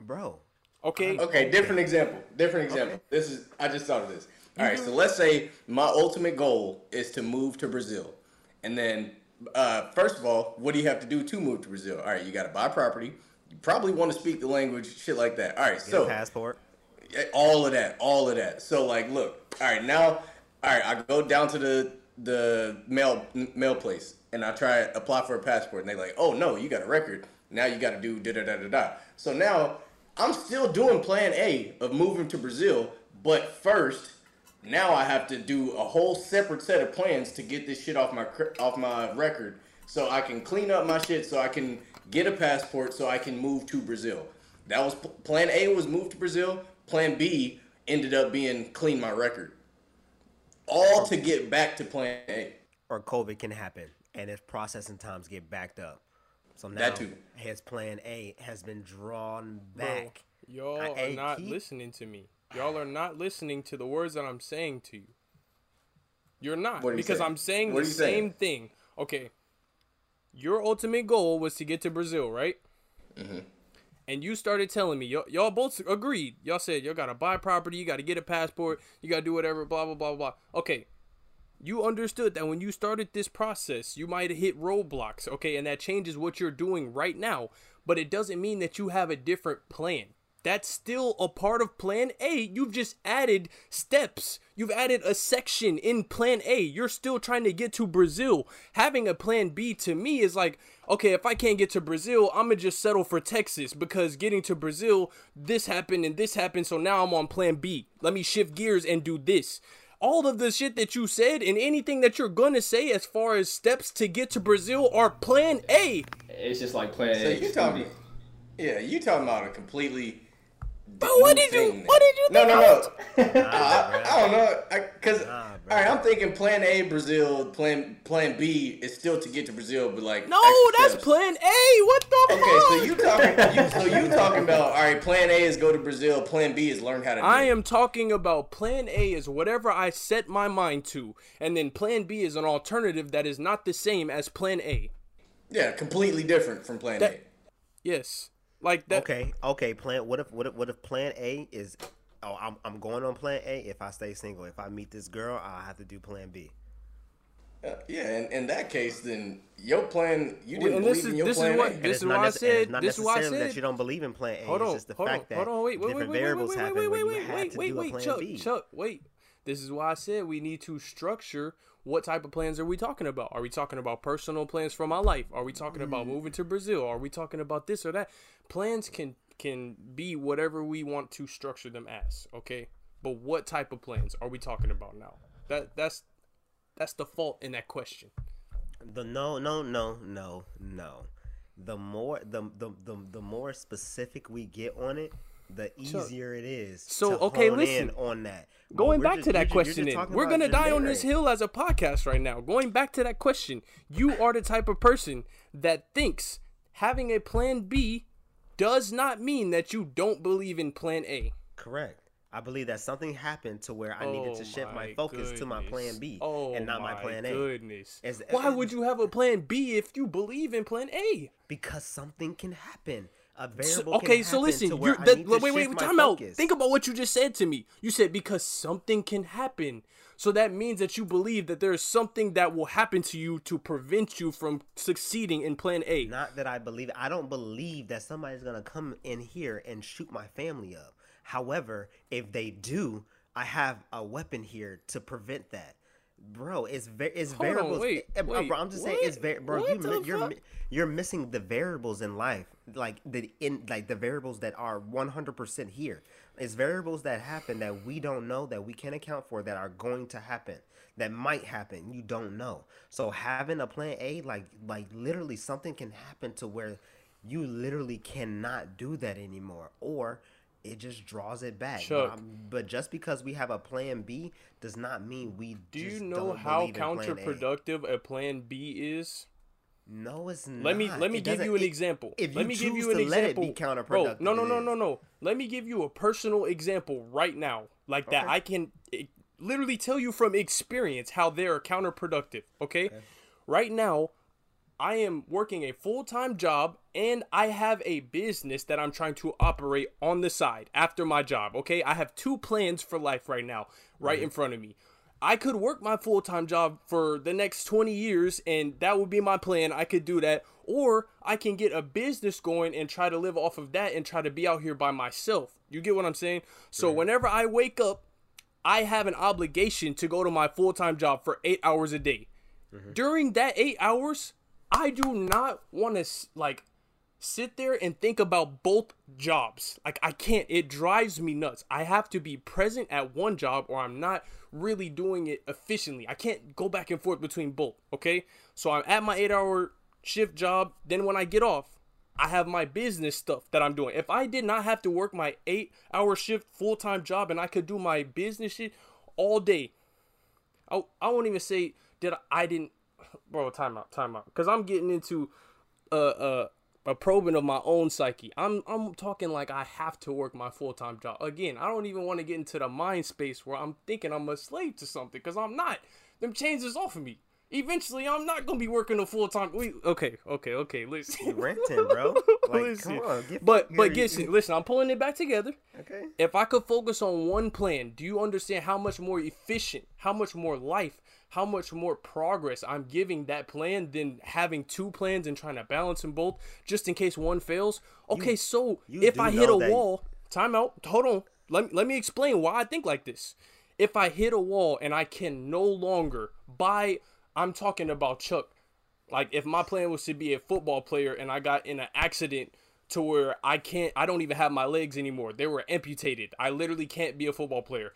Speaker 1: bro.
Speaker 2: okay?
Speaker 3: Okay, different example. Different example. This is I just thought of this. All right, so let's say my ultimate goal is to move to Brazil, and then uh, first of all, what do you have to do to move to Brazil? All right, you got to buy property. You probably want to speak the language, shit like that. All right,
Speaker 1: Get
Speaker 3: so
Speaker 1: a passport.
Speaker 3: All of that, all of that. So like, look, all right, now, all right, I go down to the the mail mail place and I try to apply for a passport, and they like, oh no, you got a record. Now you got to do da da da da da. So now I'm still doing Plan A of moving to Brazil, but first. Now I have to do a whole separate set of plans to get this shit off my off my record, so I can clean up my shit, so I can get a passport, so I can move to Brazil. That was pl- plan A was move to Brazil. Plan B ended up being clean my record. All to get back to plan A.
Speaker 1: Or COVID can happen, and if processing times get backed up. So now
Speaker 3: That too.
Speaker 1: his plan A has been drawn
Speaker 2: Bro,
Speaker 1: back.
Speaker 2: y'all
Speaker 1: I-
Speaker 2: are
Speaker 1: hey,
Speaker 2: not
Speaker 1: keep-
Speaker 2: listening to me. Y'all are not listening to the words that I'm saying to you. You're not
Speaker 3: What are you
Speaker 2: because
Speaker 3: saying?
Speaker 2: I'm saying
Speaker 3: What
Speaker 2: the
Speaker 3: are saying?
Speaker 2: same thing. Okay, your ultimate goal was to get to Brazil, right?
Speaker 3: Mm-hmm.
Speaker 2: And you started telling me, y'all, y'all both agreed. Y'all said y'all gotta buy property, you gotta get a passport, you gotta do whatever, blah blah blah blah. Okay, you understood that when you started this process, you might hit roadblocks, okay, and that changes what you're doing right now, but it doesn't mean that you have a different plan. That's still a part of plan A. You've just added steps. You've added a section in plan A. You're still trying to get to Brazil. Having a plan B to me is like, okay, if I can't get to Brazil, I'm going to just settle for Texas because getting to Brazil, this happened and this happened. So now I'm on plan B. Let me shift gears and do this. All of the shit that you said and anything that you're gonna say as far as steps to get to Brazil are plan A.
Speaker 5: It's just like playing.
Speaker 3: So you talking? Yeah, you talking about a completely.
Speaker 2: But what did you what did you
Speaker 3: No,
Speaker 2: think?
Speaker 3: no,
Speaker 2: I
Speaker 3: no. I, I don't know, I, cause
Speaker 1: Nah,
Speaker 3: all
Speaker 1: bro.
Speaker 3: right, I'm thinking Plan A Brazil, Plan Plan B is still to get to Brazil, but like
Speaker 2: No, that's
Speaker 3: steps.
Speaker 2: plan A. What the
Speaker 3: Okay,
Speaker 2: fuck?
Speaker 3: so you talking, you, so you talking about all right? Plan A is go to Brazil. Plan B is learn how to.
Speaker 2: I
Speaker 3: do it.
Speaker 2: am talking about plan A is whatever I set my mind to, and then plan B is an alternative that is not the same as plan A.
Speaker 3: Yeah, completely different from Plan
Speaker 2: That-
Speaker 3: A.
Speaker 2: Yes. Like that
Speaker 1: Okay, okay. Plan. What if what if what if Plan A is? Oh, I'm I'm going on Plan A. If I stay single, if I meet this girl, I'll have to do Plan B.
Speaker 3: Uh, yeah, in, in that case, then your plan, you didn't
Speaker 2: and
Speaker 3: believe
Speaker 2: this
Speaker 3: in
Speaker 2: is-
Speaker 3: your
Speaker 2: this is what-
Speaker 3: A.
Speaker 2: This is
Speaker 1: not
Speaker 2: why I
Speaker 1: nece- and
Speaker 2: said-
Speaker 1: it's not
Speaker 2: this is why I said-
Speaker 1: that you don't believe in Plan A.
Speaker 2: Hold
Speaker 1: it's just the
Speaker 2: hold on,
Speaker 1: fact that
Speaker 2: hold on, wait, wait, wait,
Speaker 1: different
Speaker 2: wait, wait,
Speaker 1: variables
Speaker 2: wait, wait,
Speaker 1: happen
Speaker 2: wait,
Speaker 1: where
Speaker 2: wait,
Speaker 1: you
Speaker 2: wait, wait,
Speaker 1: to
Speaker 2: wait,
Speaker 1: do
Speaker 2: wait,
Speaker 1: Plan
Speaker 2: Chuck,
Speaker 1: B.
Speaker 2: Chuck, wait. This is why I said we need to structure what type of plans are we talking about? Are we talking about personal plans for my life? Are we talking about
Speaker 1: Mm.
Speaker 2: moving to Brazil? Are we talking about this or that? Plans can can be whatever we want to structure them as, okay? But what type of plans are we talking about now? That that's that's the fault in that question.
Speaker 1: The no, no, no, no, no. The more the the the, the more specific we get on it, the easier it is.
Speaker 2: So,
Speaker 1: to
Speaker 2: okay, listen.
Speaker 1: on that.
Speaker 2: Going back
Speaker 1: just-
Speaker 2: to that question,
Speaker 1: just
Speaker 2: we're gonna die on this hill as a podcast right now. Going back to that question, you are the type of person that thinks having a plan B does not mean that you don't believe in plan A.
Speaker 1: Correct. I believe that something happened to where I needed
Speaker 2: Oh
Speaker 1: to shift my
Speaker 2: my
Speaker 1: focus to my plan. B
Speaker 2: oh
Speaker 1: and not my oh plan A.
Speaker 2: Goodness.
Speaker 1: Is-
Speaker 2: Why would you have a plan B if you believe in plan A?
Speaker 1: Because something can happen. A
Speaker 2: So- okay, so listen, you that, wait, wait, wait, time out. Think about what you just said to me. You said because something can happen. So that means that you believe that there is something that will happen to you to prevent you from succeeding in plan A.
Speaker 1: Not that I believe. I don't believe that somebody's gonna come in here and shoot my family up. However, if they do, I have a weapon here to prevent that. Bro, it's very it's
Speaker 2: Hold on,
Speaker 1: variables.
Speaker 2: wait,
Speaker 1: eh, bro,
Speaker 2: wait,
Speaker 1: bro, I'm just saying it's very bro.
Speaker 2: What
Speaker 1: You, mi- you're you're missing the variables in life, like the in like the variables that are 100 percent here. It's variables that happen that we don't know that we can't account for that are going to happen that might happen. You don't know. So having a plan A, like like literally something can happen to where you literally cannot do that anymore, or it just draws it back.
Speaker 2: Chuck.
Speaker 1: But, but just because we have a plan B does not mean we
Speaker 2: Do you know how
Speaker 1: in plan A.
Speaker 2: counterproductive a plan B is?
Speaker 1: No, it's not.
Speaker 2: Let me let me
Speaker 1: It
Speaker 2: give you an
Speaker 1: it-
Speaker 2: example.
Speaker 1: If
Speaker 2: let
Speaker 1: you
Speaker 2: me
Speaker 1: choose
Speaker 2: give you an
Speaker 1: to let
Speaker 2: example.
Speaker 1: it be counterproductive,
Speaker 2: Bro, no, no, no, no, no. Let me give you a personal example right now, like that.
Speaker 1: Okay.
Speaker 2: I can eh, literally tell you from experience how they are counterproductive. Okay, right now, I am working a full time job and I have a business that I'm trying to operate on the side after my job. Okay, I have two plans for life right now, right in front of me. I could work my full time job for the next 20 years and that would be my plan. I could do that. Or I can get a business going and try to live off of that and try to be out here by myself. You get what I'm saying? So whenever I wake up, I have an obligation to go to my full time job for eight hours a day. Mm-hmm. During that eight hours, I do not want to like sit there and think about both jobs. Like I can't. It drives me nuts. I have to be present at one job or I'm not really doing it efficiently. I can't go back and forth between both, okay? So I'm at my 8-hour shift job, then when I get off, I have my business stuff that I'm doing. If I did not have to work my 8-hour shift full-time job and I could do my business shit all day, I, I won't even say that I didn't bro time out time out. Because i'm getting into uh uh a probing of my own psyche. I'm i'm talking like i have to work my full-time job. Again i don't even want to get into the mind space where i'm thinking i'm a slave to something because i'm not. Them chains is off of me eventually i'm not gonna be working a full-time we okay okay okay listen
Speaker 1: You renting, bro. Like,
Speaker 2: Listen.
Speaker 1: come on. Get
Speaker 2: but but
Speaker 1: you-
Speaker 2: listen listen i'm pulling it back together
Speaker 1: Okay.
Speaker 2: if I could focus on one plan, do you understand how much more efficient, how much more life, how much more progress I'm giving that plan than having two plans and trying to balance them both just in case one fails? Okay, so
Speaker 1: you
Speaker 2: if I hit a
Speaker 1: that-
Speaker 2: wall, time out, hold on. Let let me explain why I think like this. If I hit a wall and I can no longer buy, I'm talking about Chuck, like if my plan was to be a football player and I got in an accident to where I can't I don't even have my legs anymore. They were amputated. I literally can't be a football player.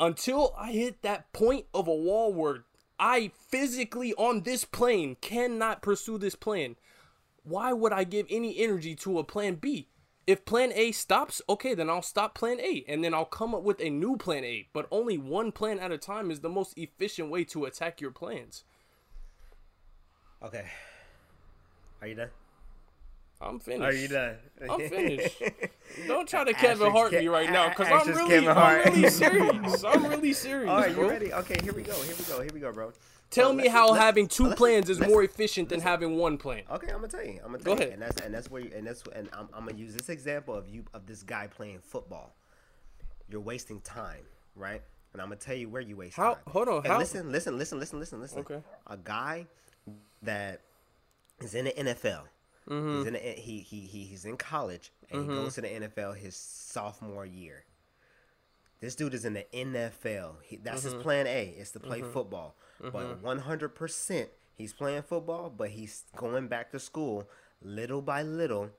Speaker 2: until I hit that point of a wall where I physically on this plane cannot pursue this plan, why would I give any energy to a plan B? If plan A stops, okay, then I'll stop plan A and then I'll come up with a new plan A. But only one plan at a time is the most efficient way to attack your plans.
Speaker 1: Okay. Are you done?
Speaker 2: I'm finished.
Speaker 1: Are you done?
Speaker 2: I'm finished. Don't try to Kevin Hart me right now, cause
Speaker 1: a-
Speaker 2: I'm really, I'm really serious. I'm really serious,
Speaker 1: All right,
Speaker 2: bro.
Speaker 1: you ready? Okay, here we go. Here we go. Here we go, bro.
Speaker 2: Tell
Speaker 1: So
Speaker 2: me how
Speaker 1: let's-
Speaker 2: having 2
Speaker 1: let's-
Speaker 2: plans is
Speaker 1: let's-
Speaker 2: more efficient than having one plan.
Speaker 1: Okay, I'm gonna tell you. I'm gonna
Speaker 2: Go
Speaker 1: tell you,
Speaker 2: ahead.
Speaker 1: and that's and that's where you, and that's and I'm, I'm gonna use this example of you of this guy playing football. You're wasting time, right? And I'm gonna tell you where you waste
Speaker 2: How-
Speaker 1: time.
Speaker 2: hold on,
Speaker 1: And
Speaker 2: how-
Speaker 1: listen, listen, listen, listen, listen, listen.
Speaker 2: Okay.
Speaker 1: A guy that is in the NFL.
Speaker 2: Mm-hmm.
Speaker 1: He's in the, he, he he he's in college and he goes to the NFL his sophomore year. This dude is in the NFL. He, that's
Speaker 2: Mm-hmm.
Speaker 1: his plan A. Is to play football. But 100% he's playing football, but he's going back to school little by little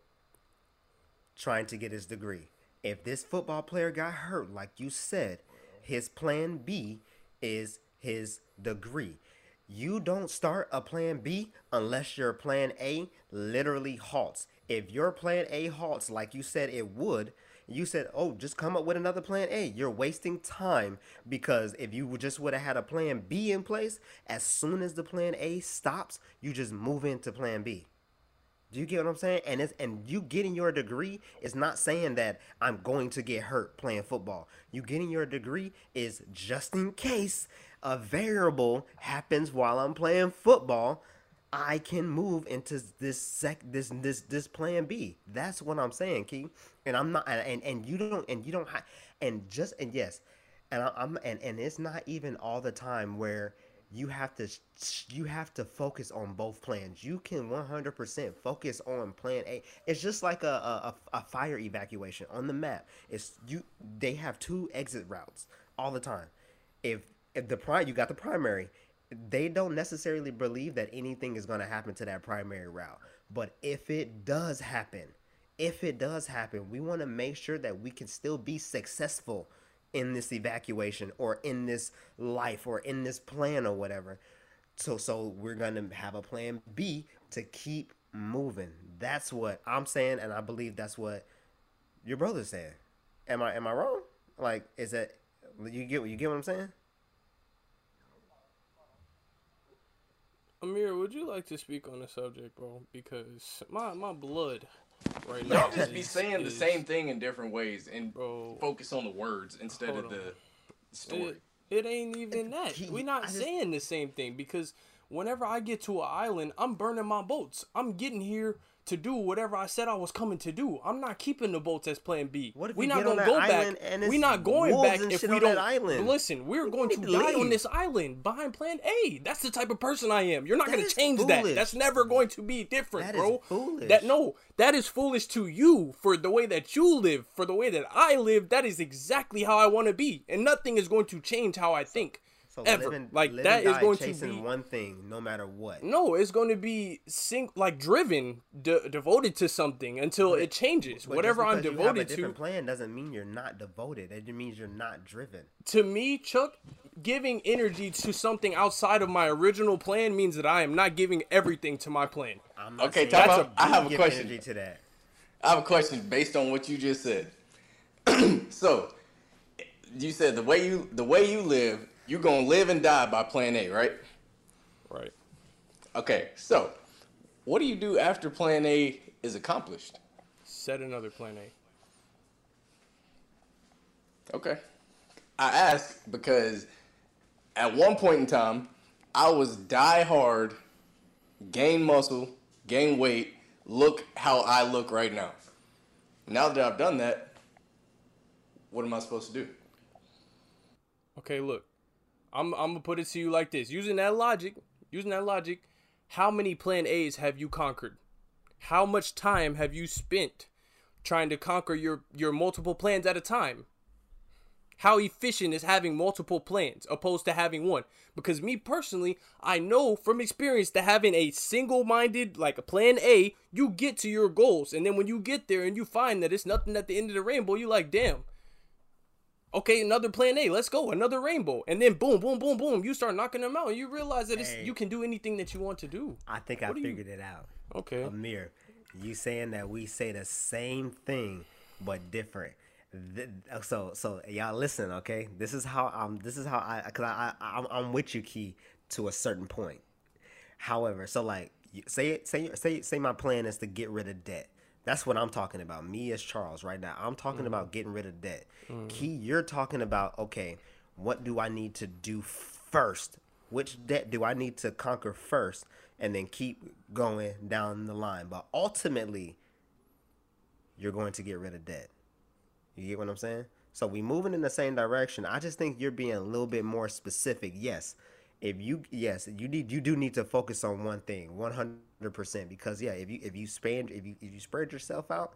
Speaker 1: trying to get his degree. If this football player got hurt, like you said, his plan B is his degree. You don't start a plan B unless your plan A literally halts. If your plan A halts, like you said it would, you said, oh, just come up with another plan A. You're wasting time because if you just would have had a plan B in place, as soon as the plan A stops, you just move into plan B. Do you get what I'm saying? And it's and you getting your degree is not saying that I'm going to get hurt playing football. You getting your degree is just in case a variable happens while I'm playing football, I can move into this sec this this this plan B. That's what I'm saying, Kei. And I'm not and and you don't and you don't ha- and just and yes, and I, I'm and and it's not even all the time where you have to you have to focus on both plans. You can 100% focus on plan A. It's just like a, a, a fire evacuation on the map. It's you they have two exit routes all the time. If the prime you got the primary, they don't necessarily believe that anything is going to happen to that primary route. But if it does happen, if it does happen, we want to make sure that we can still be successful in this evacuation or in this life or in this plan or whatever. So so we're gonna have a plan B to keep moving. That's what I'm saying, and I believe that's what your brother's saying. Am I am I wrong? Like, is that you get you get what I'm saying?
Speaker 2: Amere, would you like to speak on the subject, bro? Because my my blood right now.
Speaker 3: Y'all just be
Speaker 2: is-
Speaker 3: saying the same thing in different ways and
Speaker 2: Bro.
Speaker 3: focus on the words instead
Speaker 2: Hold
Speaker 3: of
Speaker 2: on.
Speaker 3: the story.
Speaker 2: It, it ain't even that. We're not
Speaker 1: just-
Speaker 2: saying the same thing because whenever I get to an island, I'm burning my boats. I'm getting here to do whatever I said I was coming to do. I'm not keeping the boats as Plan B.
Speaker 1: What if we're
Speaker 2: not gonna go back.
Speaker 1: We're
Speaker 2: not going back if we don't.
Speaker 1: island?
Speaker 2: Listen, we're going to die on this island behind Plan A. That's the type of person I am. You're not
Speaker 1: That
Speaker 2: gonna change that. That's never going to be different,
Speaker 1: That is
Speaker 2: bro.
Speaker 1: foolish.
Speaker 2: That no, that is foolish to you for the way that you live, for the way that I live. That is exactly how I want to be, and nothing is going to change how I think.
Speaker 1: So
Speaker 2: ever
Speaker 1: living,
Speaker 2: like
Speaker 1: live
Speaker 2: that
Speaker 1: and
Speaker 2: is going to
Speaker 1: chasing
Speaker 2: be
Speaker 1: one thing, no matter what.
Speaker 2: no it's going to be sing like driven de- devoted to something until it changes
Speaker 1: But
Speaker 2: whatever
Speaker 1: just
Speaker 2: i'm
Speaker 1: because you have a
Speaker 2: devoted to
Speaker 1: different plan doesn't mean you're not devoted. It just means you're not driven.
Speaker 2: to me chuck giving energy to something outside of my original plan means that i am not giving everything to my plan
Speaker 1: I'm not
Speaker 3: Okay,
Speaker 1: saying
Speaker 3: time
Speaker 1: you
Speaker 3: out. I have a question.
Speaker 1: Energy to that.
Speaker 3: I have a question based on what you just said. so, you said the way you the way you live, you're gonna live and die by Plan A, right?
Speaker 2: right
Speaker 3: Okay, so what do you do after Plan A is accomplished?
Speaker 2: set another plan a
Speaker 3: Okay, I ask because at one point in time, I was die hard, gain muscle, gain weight, look how I look right now. Now that I've done that, what am I supposed to do?
Speaker 2: okay look i'm i'm gonna put it to you like this. Using that logic using that logic how many plan a's have you conquered? How much time have you spent trying to conquer your your multiple plans at a time? How efficient is having multiple plans opposed to having one? Because me personally i know from experience that having a single-minded like a plan a you get to your goals. And then when you get there and you find that it's nothing at the end of the rainbow you like damn Okay, another plan A. Let's go. Another rainbow. And then boom, boom, boom, boom. You start knocking them out and you realize that it's,
Speaker 1: Hey.
Speaker 2: you can do anything that you want to do.
Speaker 1: I think I
Speaker 2: What you-
Speaker 1: figured it out.
Speaker 2: Okay.
Speaker 1: Amere, you saying that we say the same thing but different. Uh, so so y'all listen, okay? This is how I'm. This is how I because I, I I'm, I'm with you, Kei, to a certain point. However, so like you- say it say say say my plan is to get rid of debt. That's what I'm talking about. Me as Charles right now. I'm talking mm. about getting rid of debt. Mm. Kei, you're talking about okay, what do I need to do first? Which debt do I need to conquer first and then keep going down the line? But ultimately, you're going to get rid of debt. You get what I'm saying? So we moving in the same direction. I just think you're being a little bit more specific. Yes. If you yes, you need you do need to focus on one thing, 100% because yeah, if you if you spread if you if you spread yourself out,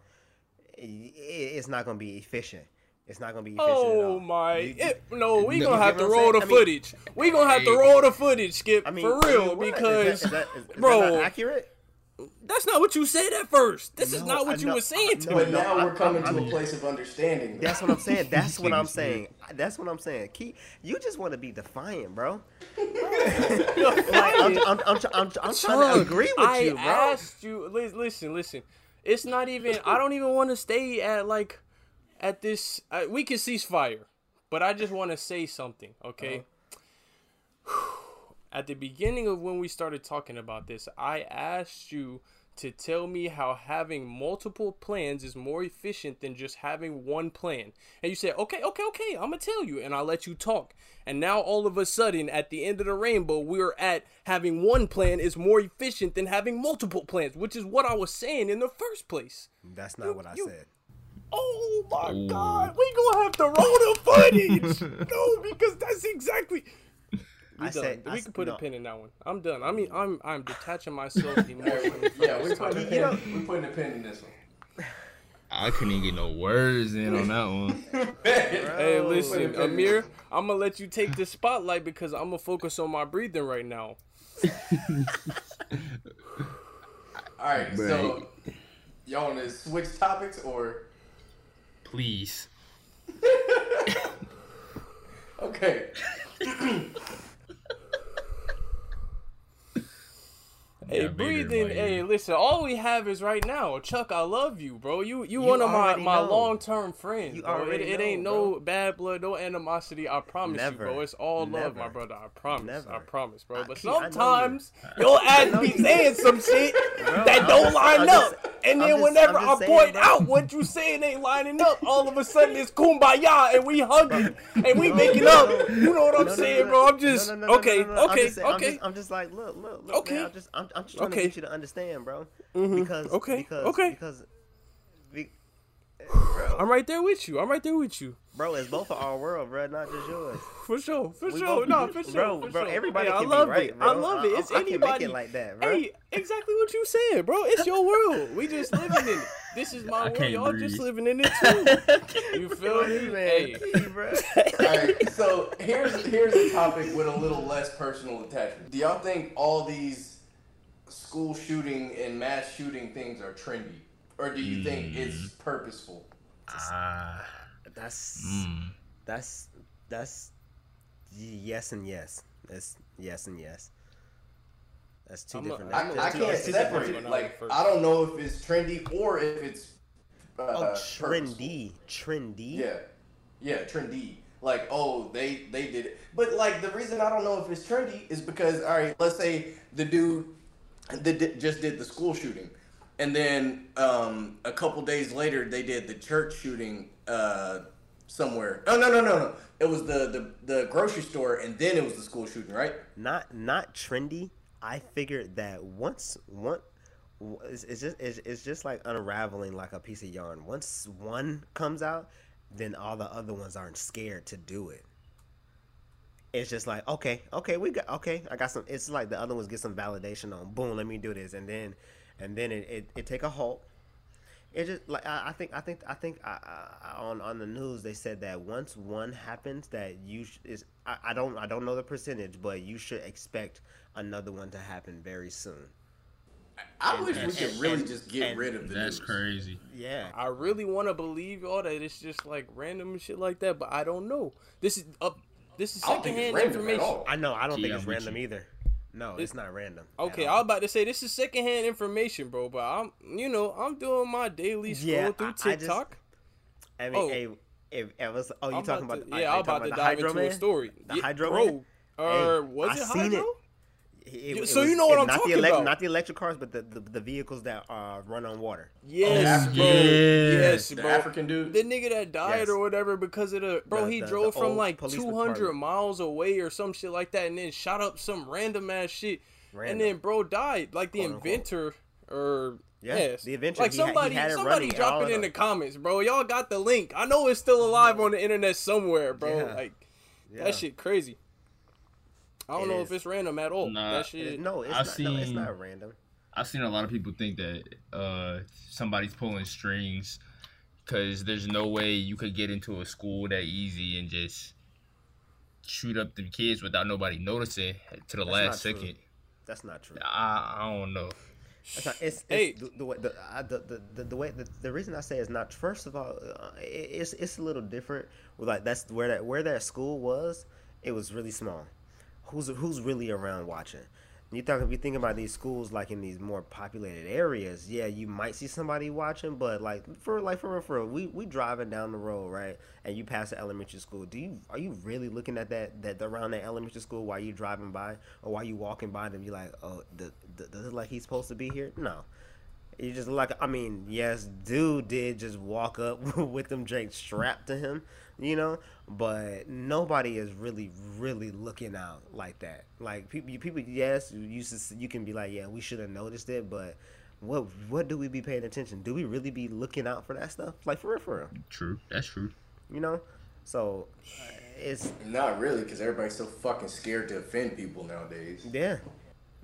Speaker 1: i- i- it's not going to be efficient. It's not going to be efficient at
Speaker 2: Oh my!
Speaker 1: You-
Speaker 2: It, no, we
Speaker 1: you
Speaker 2: gonna have to roll the
Speaker 1: I mean-
Speaker 2: footage. We gonna have to roll the footage, Skip,
Speaker 1: I mean,
Speaker 2: for
Speaker 1: I mean,
Speaker 2: real,
Speaker 1: what? Is that-
Speaker 2: because
Speaker 1: is that, is,
Speaker 2: bro,
Speaker 1: accurate?
Speaker 2: That's not what you said at first. This is not what
Speaker 1: I
Speaker 2: you
Speaker 1: know-
Speaker 2: were saying to
Speaker 1: no,
Speaker 2: me.
Speaker 3: But now
Speaker 1: I-
Speaker 3: we're coming
Speaker 1: I-
Speaker 3: to a place of understanding.
Speaker 1: That's what I'm saying. That's what I'm saying. That's what I'm saying. Keep you just want to be defiant, bro. like I'm, I'm, I'm, I'm, I'm trying to agree with
Speaker 2: I
Speaker 1: you, bro.
Speaker 2: I asked you. li- Listen, listen. It's not even. I don't even want to stay at like, at this. Uh, we can cease fire, but I just want to say something. Okay.
Speaker 1: Uh-huh.
Speaker 2: At the beginning of when we started talking about this, I asked you to tell me how having multiple plans is more efficient than just having one plan. And you said, okay, okay, okay, I'm gonna tell you. And I'll let you talk. And now all of a sudden, at the end of the rainbow, we're at having one plan is more efficient than having multiple plans, which is what I was saying in the first place.
Speaker 1: That's not what I
Speaker 2: you-
Speaker 1: said.
Speaker 2: Oh my god, we gonna have to roll the footage. no, because that's exactly. We
Speaker 1: I
Speaker 2: done.
Speaker 1: said- I
Speaker 2: we
Speaker 1: s-
Speaker 2: can put
Speaker 1: no.
Speaker 2: a pin in that one. I'm done. I mean, I'm I'm detaching myself emotionally.
Speaker 3: yeah, we're putting, a
Speaker 2: topic.
Speaker 1: Know-
Speaker 3: pin, we're putting a pin in this one.
Speaker 4: I couldn't even get no words in on that one.
Speaker 2: Hey, listen,
Speaker 3: Put a pin in Amere.
Speaker 2: I'm gonna let you take the spotlight because I'm gonna focus on my breathing right now.
Speaker 3: All right, so y'all want to switch topics or
Speaker 4: Please.
Speaker 3: okay?
Speaker 2: Hey,
Speaker 4: Yeah, baby,
Speaker 2: breathing. Hey, listen. All we have is right now. Chuck, I love you, bro. You you,
Speaker 1: You
Speaker 2: one of my my long term friends.
Speaker 1: You
Speaker 2: bro. It,
Speaker 1: already
Speaker 2: it ain't
Speaker 1: know,
Speaker 2: no bad blood, no animosity. I promise
Speaker 1: Never.
Speaker 2: you, bro. It's all love, my brother. I promise. I promise, bro.
Speaker 1: I
Speaker 2: But
Speaker 1: keep- I you.
Speaker 2: sometimes your ass
Speaker 1: know
Speaker 2: be saying some shit
Speaker 1: Bro,
Speaker 2: that don't
Speaker 1: just-
Speaker 2: line
Speaker 1: I'm just-
Speaker 2: up, and then
Speaker 1: just-
Speaker 2: whenever
Speaker 1: I'm
Speaker 2: I
Speaker 1: just saying,
Speaker 2: point
Speaker 1: bro.
Speaker 2: out what you saying ain't lining up, all of a sudden it's kumbaya and we hugging and we making up. You know what I'm
Speaker 1: No, no,
Speaker 2: saying,
Speaker 1: no, no.
Speaker 2: bro? I'm just okay, okay,
Speaker 1: just saying- I'm
Speaker 2: okay.
Speaker 1: I'm just like, look, look, look.
Speaker 2: Okay.
Speaker 1: I'm just, I'm, I'm just trying
Speaker 2: Okay.
Speaker 1: to get you to understand, bro. Mm-hmm. Because,
Speaker 2: Okay,
Speaker 1: because,
Speaker 2: okay.
Speaker 1: because, be, eh,
Speaker 2: I'm right there with you. I'm right there with you.
Speaker 1: bro, it's both of our world, bro, not just yours.
Speaker 2: For sure, for
Speaker 1: We
Speaker 2: sure,
Speaker 1: both-
Speaker 2: no, for sure,
Speaker 1: bro,
Speaker 2: for
Speaker 1: bro.
Speaker 2: sure.
Speaker 1: Everybody
Speaker 2: Hey,
Speaker 1: can
Speaker 2: I love
Speaker 1: be right,
Speaker 2: it.
Speaker 1: bro.
Speaker 2: I love it.
Speaker 1: I-
Speaker 2: It's
Speaker 1: I, can
Speaker 2: anybody.
Speaker 1: make it like that, bro.
Speaker 2: Hey, exactly what you said, bro. It's your world. We just living in it. This is my world.
Speaker 4: can't
Speaker 2: Y'all
Speaker 4: breathe.
Speaker 2: just living in it too. You feel me?
Speaker 1: man,
Speaker 2: Hey,
Speaker 1: Kei, bro.
Speaker 3: So here's here's a topic with a little less personal attachment. Do y'all think all these school shooting and mass shooting things are trendy, or do you think it's purposeful?
Speaker 4: Ah.
Speaker 1: That's
Speaker 4: mm.
Speaker 1: that's that's yes and yes. That's yes and yes. That's 2
Speaker 2: I'm
Speaker 1: different.
Speaker 3: I,
Speaker 1: that's
Speaker 3: I
Speaker 1: two-
Speaker 3: can't separate it. Like I don't know if it's trendy or if it's uh,
Speaker 1: Oh,
Speaker 3: purposeful.
Speaker 1: trendy, trendy.
Speaker 3: Yeah, yeah, trendy. Like, oh, they they did it, but like the reason I don't know if it's trendy is because all right, let's say the dude did, just did the school shooting, and then um, a couple days later they did the church shooting uh, somewhere. Oh no no no no! It was the, the the grocery store, and then it was the school shooting, right?
Speaker 1: not not trendy. I figured that once one, it's, it's just it's, it's just like unraveling like a piece of yarn. Once one comes out, then all the other ones aren't scared to do it. It's just like okay, okay, we got okay. I got some. It's like the other ones get some validation on. Boom, let me do this, and then and then it it, it take a halt. It just like I, I think I think I think I, I, on on the news they said that once one happens that you sh- is I, I don't I don't know the percentage but you should expect another one to happen very soon.
Speaker 3: I wish we could
Speaker 1: and-
Speaker 3: really
Speaker 1: and-
Speaker 3: just get rid of the
Speaker 4: That's
Speaker 3: news.
Speaker 4: crazy.
Speaker 1: Yeah.
Speaker 2: I really want to believe y'all that it's just like random shit like that, but I don't know. This is up. This is
Speaker 3: I don't think it's
Speaker 2: secondhand information.
Speaker 1: I know. I don't
Speaker 4: Yeah,
Speaker 1: think it's
Speaker 4: I'm with
Speaker 1: random
Speaker 4: you.
Speaker 1: either. No, it's not random.
Speaker 2: Okay. I was about to say this is secondhand information, bro. But I'm, you know, I'm doing my daily scroll
Speaker 1: Yeah,
Speaker 2: through
Speaker 1: I- I just-
Speaker 2: TikTok.
Speaker 1: I mean,
Speaker 2: Oh.
Speaker 1: hey, if it was, oh, you
Speaker 2: I'm
Speaker 1: talking
Speaker 2: about
Speaker 1: about?
Speaker 2: to,
Speaker 1: are
Speaker 2: yeah, I'm
Speaker 1: talking
Speaker 2: about to
Speaker 1: the
Speaker 2: dive
Speaker 1: Hydro
Speaker 2: into a story.
Speaker 1: The
Speaker 2: Yeah,
Speaker 1: Hydro
Speaker 2: bro.
Speaker 1: Man?
Speaker 2: Or
Speaker 1: Hey,
Speaker 2: was
Speaker 1: I
Speaker 2: it
Speaker 1: seen
Speaker 2: Hydro?
Speaker 1: it. It- it
Speaker 2: so
Speaker 1: was-
Speaker 2: you know what
Speaker 1: it-
Speaker 2: I'm
Speaker 1: not
Speaker 2: talking
Speaker 1: the elec-
Speaker 2: about.
Speaker 1: Not the electric cars, but the, the, the vehicles that uh, run on water.
Speaker 2: Yes,
Speaker 3: African-
Speaker 2: bro.
Speaker 4: Yeah.
Speaker 2: Yes,
Speaker 3: The
Speaker 2: bro.
Speaker 3: African dude.
Speaker 2: The nigga that died
Speaker 1: Yes.
Speaker 2: or whatever because of the bro,
Speaker 1: The-
Speaker 2: he
Speaker 1: the-
Speaker 2: drove
Speaker 1: the
Speaker 2: from like 200
Speaker 1: department.
Speaker 2: miles away or some shit like that, and then shot up some random ass shit, and then bro died. Like the
Speaker 1: Quote, unquote.
Speaker 2: inventor or
Speaker 1: Yeah,
Speaker 2: yes,
Speaker 1: the inventor,
Speaker 2: Like
Speaker 1: he had- he
Speaker 2: somebody,
Speaker 1: had
Speaker 2: somebody
Speaker 1: running
Speaker 2: drop it in
Speaker 1: the-
Speaker 2: the comments, bro. Y'all got the link. I know it's still alive on the internet somewhere, bro.
Speaker 1: Yeah.
Speaker 2: Like
Speaker 1: Yeah.
Speaker 2: that shit crazy. I don't
Speaker 1: It
Speaker 2: know
Speaker 1: is.
Speaker 2: if it's random at all.
Speaker 4: Nah,
Speaker 2: that
Speaker 1: It- no, it's
Speaker 4: I've
Speaker 1: not. No, it's
Speaker 4: seen-
Speaker 1: not random.
Speaker 4: I've seen a lot of people think that uh, somebody's pulling strings because there's no way you could get into a school that easy and just shoot up the kids without nobody noticing to the
Speaker 1: That's
Speaker 4: last
Speaker 1: not true.
Speaker 4: second.
Speaker 1: That's not true.
Speaker 4: I, I don't know.
Speaker 1: It's, not, it's, it's
Speaker 2: Hey.
Speaker 1: the, the way the, I, the, the, the, the way the, the reason I say it's not. First of all, uh, it, it's it's a little different. Like that's where that where that school was. It was really small. Who's who's really around watching? You talk if you think about these schools like in these more populated areas, yeah, you might see somebody watching, but like for like for real, for real, we we driving down the road, right? And you pass the elementary school. Do you are you really looking at that that around that elementary school while you driving by or while you walking by and be like, oh, the, the, does it like he's supposed to be here? No. You just like I mean, yes, dude did just walk up with them Drake strapped to him, you know, but nobody is really, really looking out like that. Like people, people, yes, you used to, you can be like, yeah, we should have noticed it, but what, what do we be paying attention? Do we really be looking out for that stuff? Like for real, for real,
Speaker 4: True. That's true.
Speaker 1: you know? So uh, it's
Speaker 3: Not really, because everybody's so fucking scared to offend people nowadays.
Speaker 1: Yeah.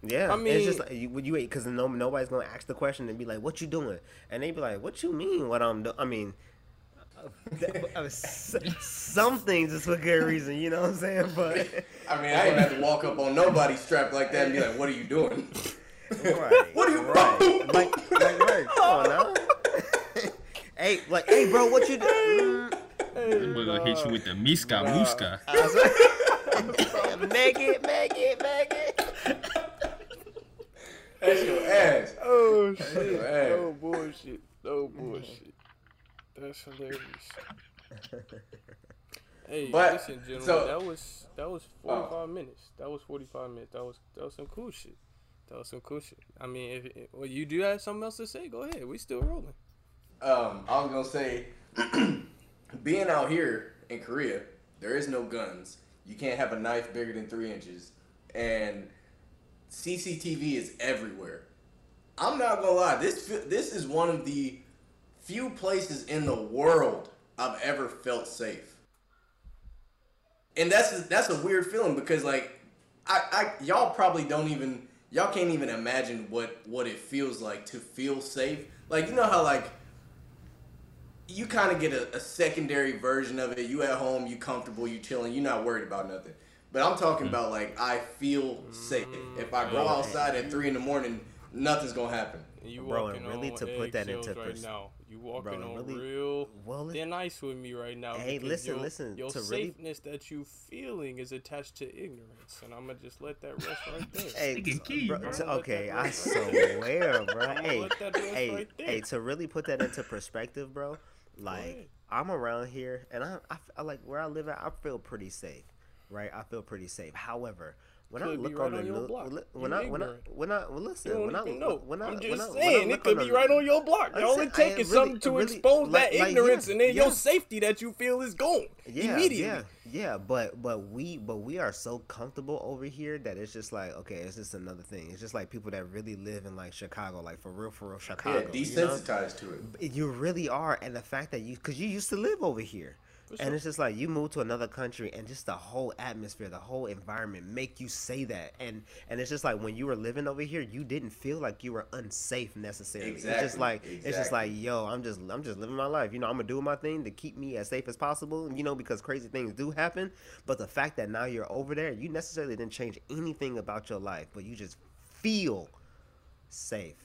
Speaker 1: Yeah,
Speaker 2: I mean,
Speaker 1: it's just
Speaker 2: mean-
Speaker 1: like you, you because no, nobody's gonna ask the question and be like, "What you doing?" And they be like, "What you mean? What I'm doing?" I mean, uh, s- some things is for good reason, you know what I'm saying? But
Speaker 3: I mean, I ain't have to walk up on nobody strapped like that and be like, "What are you doing?"
Speaker 1: right,
Speaker 3: What are you-
Speaker 1: right, like, like, right, come on now. hey, like, hey, bro, what you doing?
Speaker 4: We're gonna hit you with the miska muska.
Speaker 1: make it, make it, make it.
Speaker 3: That's your ass.
Speaker 2: Oh shit!
Speaker 3: Hey.
Speaker 2: No bullshit! No bullshit! That's hilarious. Hey,
Speaker 3: But,
Speaker 2: listen, gentlemen,
Speaker 3: so-
Speaker 2: that was that was forty five minutes. That was forty five minutes. That was that was some cool shit. That was some cool shit. I mean, if if- well, you do have something else to say, go ahead. We still rolling.
Speaker 3: Um, I was gonna say, being out here in Korea, there is no guns. You can't have a knife bigger than three inches, and CCTV is everywhere. I'm not gonna lie. This this is one of the few places in the world I've ever felt safe. And that's that's a weird feeling because like I, I y'all probably don't even y'all can't even imagine what what it feels like to feel safe. Like you know how like you kind of get a, a secondary version of it. You at home, you comfortable, you chilling, you're not worried about nothing. But I'm talking hmm. about like I feel safe. If I go outside at three in the morning, nothing's gonna happen.
Speaker 2: You
Speaker 1: Bro,
Speaker 2: walking
Speaker 1: and really
Speaker 2: on
Speaker 1: to put that into
Speaker 2: right
Speaker 1: pers-
Speaker 2: now. You walking
Speaker 1: Bro,
Speaker 2: on
Speaker 1: really-
Speaker 2: real
Speaker 1: well,
Speaker 2: thin ice with me right now.
Speaker 1: Hey, listen,
Speaker 2: your,
Speaker 1: listen,
Speaker 2: Your
Speaker 1: to really-
Speaker 2: safeness that you feeling is attached to ignorance, and I'm gonna just let that rest right there.
Speaker 1: Hey,
Speaker 4: Kei,
Speaker 1: bro,
Speaker 4: bro.
Speaker 1: t- okay, I
Speaker 2: rest
Speaker 1: swear, bro. Hey,
Speaker 2: let that rest
Speaker 1: hey,
Speaker 2: right
Speaker 1: hey, to really put that into perspective, bro. Like I'm around here, and I, I, I like where I live at. I feel pretty safe, right? I feel pretty safe. However, when I
Speaker 2: Could be
Speaker 1: look
Speaker 2: right
Speaker 1: on the
Speaker 2: on your
Speaker 1: news,
Speaker 2: block.
Speaker 1: when
Speaker 2: You
Speaker 1: I, when I, when I, well, listen,
Speaker 2: You
Speaker 1: when I,
Speaker 2: know.
Speaker 1: when I
Speaker 2: I'm
Speaker 1: when
Speaker 2: just
Speaker 1: when I
Speaker 2: saying,
Speaker 1: look
Speaker 2: it could be right on your block.
Speaker 1: I
Speaker 2: All
Speaker 1: said-
Speaker 2: it takes is
Speaker 1: really-
Speaker 2: something to
Speaker 1: really-
Speaker 2: expose
Speaker 1: like-
Speaker 2: that
Speaker 1: like,
Speaker 2: ignorance,
Speaker 1: yeah,
Speaker 2: and then
Speaker 1: yeah.
Speaker 2: your safety that you feel is gone
Speaker 1: yeah,
Speaker 2: immediately.
Speaker 1: Yeah, yeah, but but we but we are so comfortable over here that it's just like okay, it's just another thing. It's just like people that really live in like Chicago, like for real, for real Chicago.
Speaker 3: Yeah,
Speaker 1: you know?
Speaker 3: desensitized to it.
Speaker 1: You really are, and the fact that you, because you used to live over here, and it's just like you move to another country, and just the whole atmosphere, the whole environment, make you say that, and and it's just like when you were living over here, you didn't feel like you were unsafe necessarily. Exactly. It's just
Speaker 3: Exactly,
Speaker 1: like it's just like yo, I'm just I'm just living my life. You know, I'm gonna do my thing to keep me as safe as possible. You know, because crazy things do happen, but the fact that now you're over there, you necessarily didn't change anything about your life, but you just feel safe.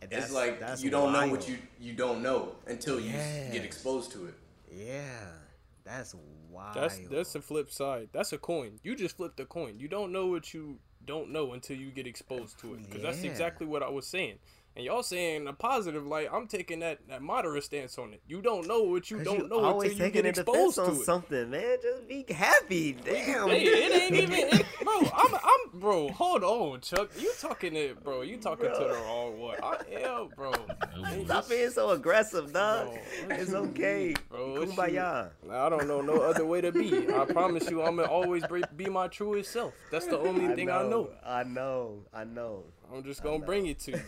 Speaker 1: That's-
Speaker 3: it's like you don't know what you you don't know until you get exposed to it.
Speaker 1: Yeah, that's wild.
Speaker 2: That's that's the flip side. That's a coin. You just flipped a coin. You don't know what you don't know until you get exposed to it. Because that's exactly what I was saying. And y'all saying a positive light. I'm taking that, that moderate stance on it. You don't know what you don't
Speaker 1: you
Speaker 2: know
Speaker 1: always
Speaker 2: until you
Speaker 1: taking
Speaker 2: get
Speaker 1: a
Speaker 2: exposed
Speaker 1: defense
Speaker 2: to it.
Speaker 1: something, man. Just be happy. Damn.
Speaker 2: Hey, it ain't even, it, bro. I'm, I'm, bro. Hold on, Chuck. You talking it, bro? You talking to the wrong one? I am, bro. Hey,
Speaker 1: Stop being so aggressive, dog.
Speaker 2: Bro,
Speaker 1: It's okay.
Speaker 2: Bro, what
Speaker 1: Kumbaya.
Speaker 2: I don't know no other way to be. I promise you, I'm gonna always be- be my truest self. That's the only thing I know.
Speaker 1: I know. I know.
Speaker 2: I'm just gonna bring it to you.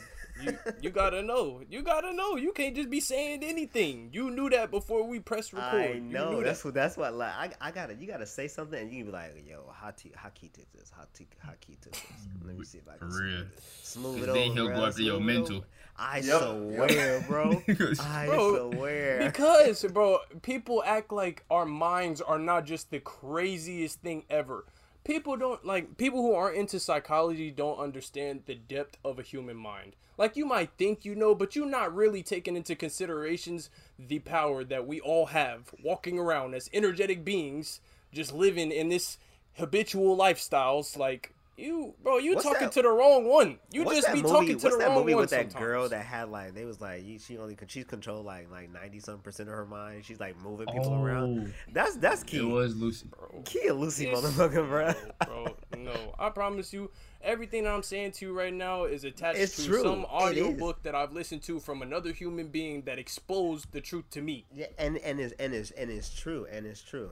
Speaker 2: You you gotta know. You gotta know. You can't just be saying anything. You knew that before we pressed record.
Speaker 1: I know.
Speaker 2: knew
Speaker 1: That's
Speaker 2: that.
Speaker 1: what. That's what. Like, I, I gotta. You gotta say something, and you can be like, "Yo, how t- how Kei took this? How t- how Kei took this? Let me see if I can smooth it, smooth it
Speaker 4: Cause then he'll
Speaker 1: bro.
Speaker 4: go after your
Speaker 1: Smooth it
Speaker 4: mental.
Speaker 1: over. I
Speaker 3: Yep.
Speaker 1: swear, bro. I
Speaker 2: Bro,
Speaker 1: swear.
Speaker 2: Because, bro, people act like our minds are not just the craziest thing ever. People don't like people who aren't into psychology don't understand the depth of a human mind. Like you might think you know, but you're not really taking into considerations the power that we all have walking around as energetic beings, just living in this habitual lifestyles. Like you, bro, you
Speaker 1: What's
Speaker 2: talking
Speaker 1: that-
Speaker 2: to the wrong one. You
Speaker 1: What's
Speaker 2: just be
Speaker 1: movie,
Speaker 2: talking to
Speaker 1: what's
Speaker 2: the
Speaker 1: that
Speaker 2: wrong
Speaker 1: movie
Speaker 2: one
Speaker 1: with that
Speaker 2: sometimes.
Speaker 1: girl that had like they was like she only she's controlled like like ninety some percent of her mind. She's like moving people around. Oh. That's that's key.
Speaker 4: Oh, It was Lucy.
Speaker 1: bro. Kei a Lucy
Speaker 2: It's-
Speaker 1: motherfucker, bro.
Speaker 2: bro. No, I promise you, everything that I'm saying to you right now is attached
Speaker 1: It's
Speaker 2: to
Speaker 1: true.
Speaker 2: some
Speaker 1: It
Speaker 2: audio book that I've listened to from another human being that exposed the truth to me.
Speaker 1: Yeah, and and is and is and it's true, and it's true.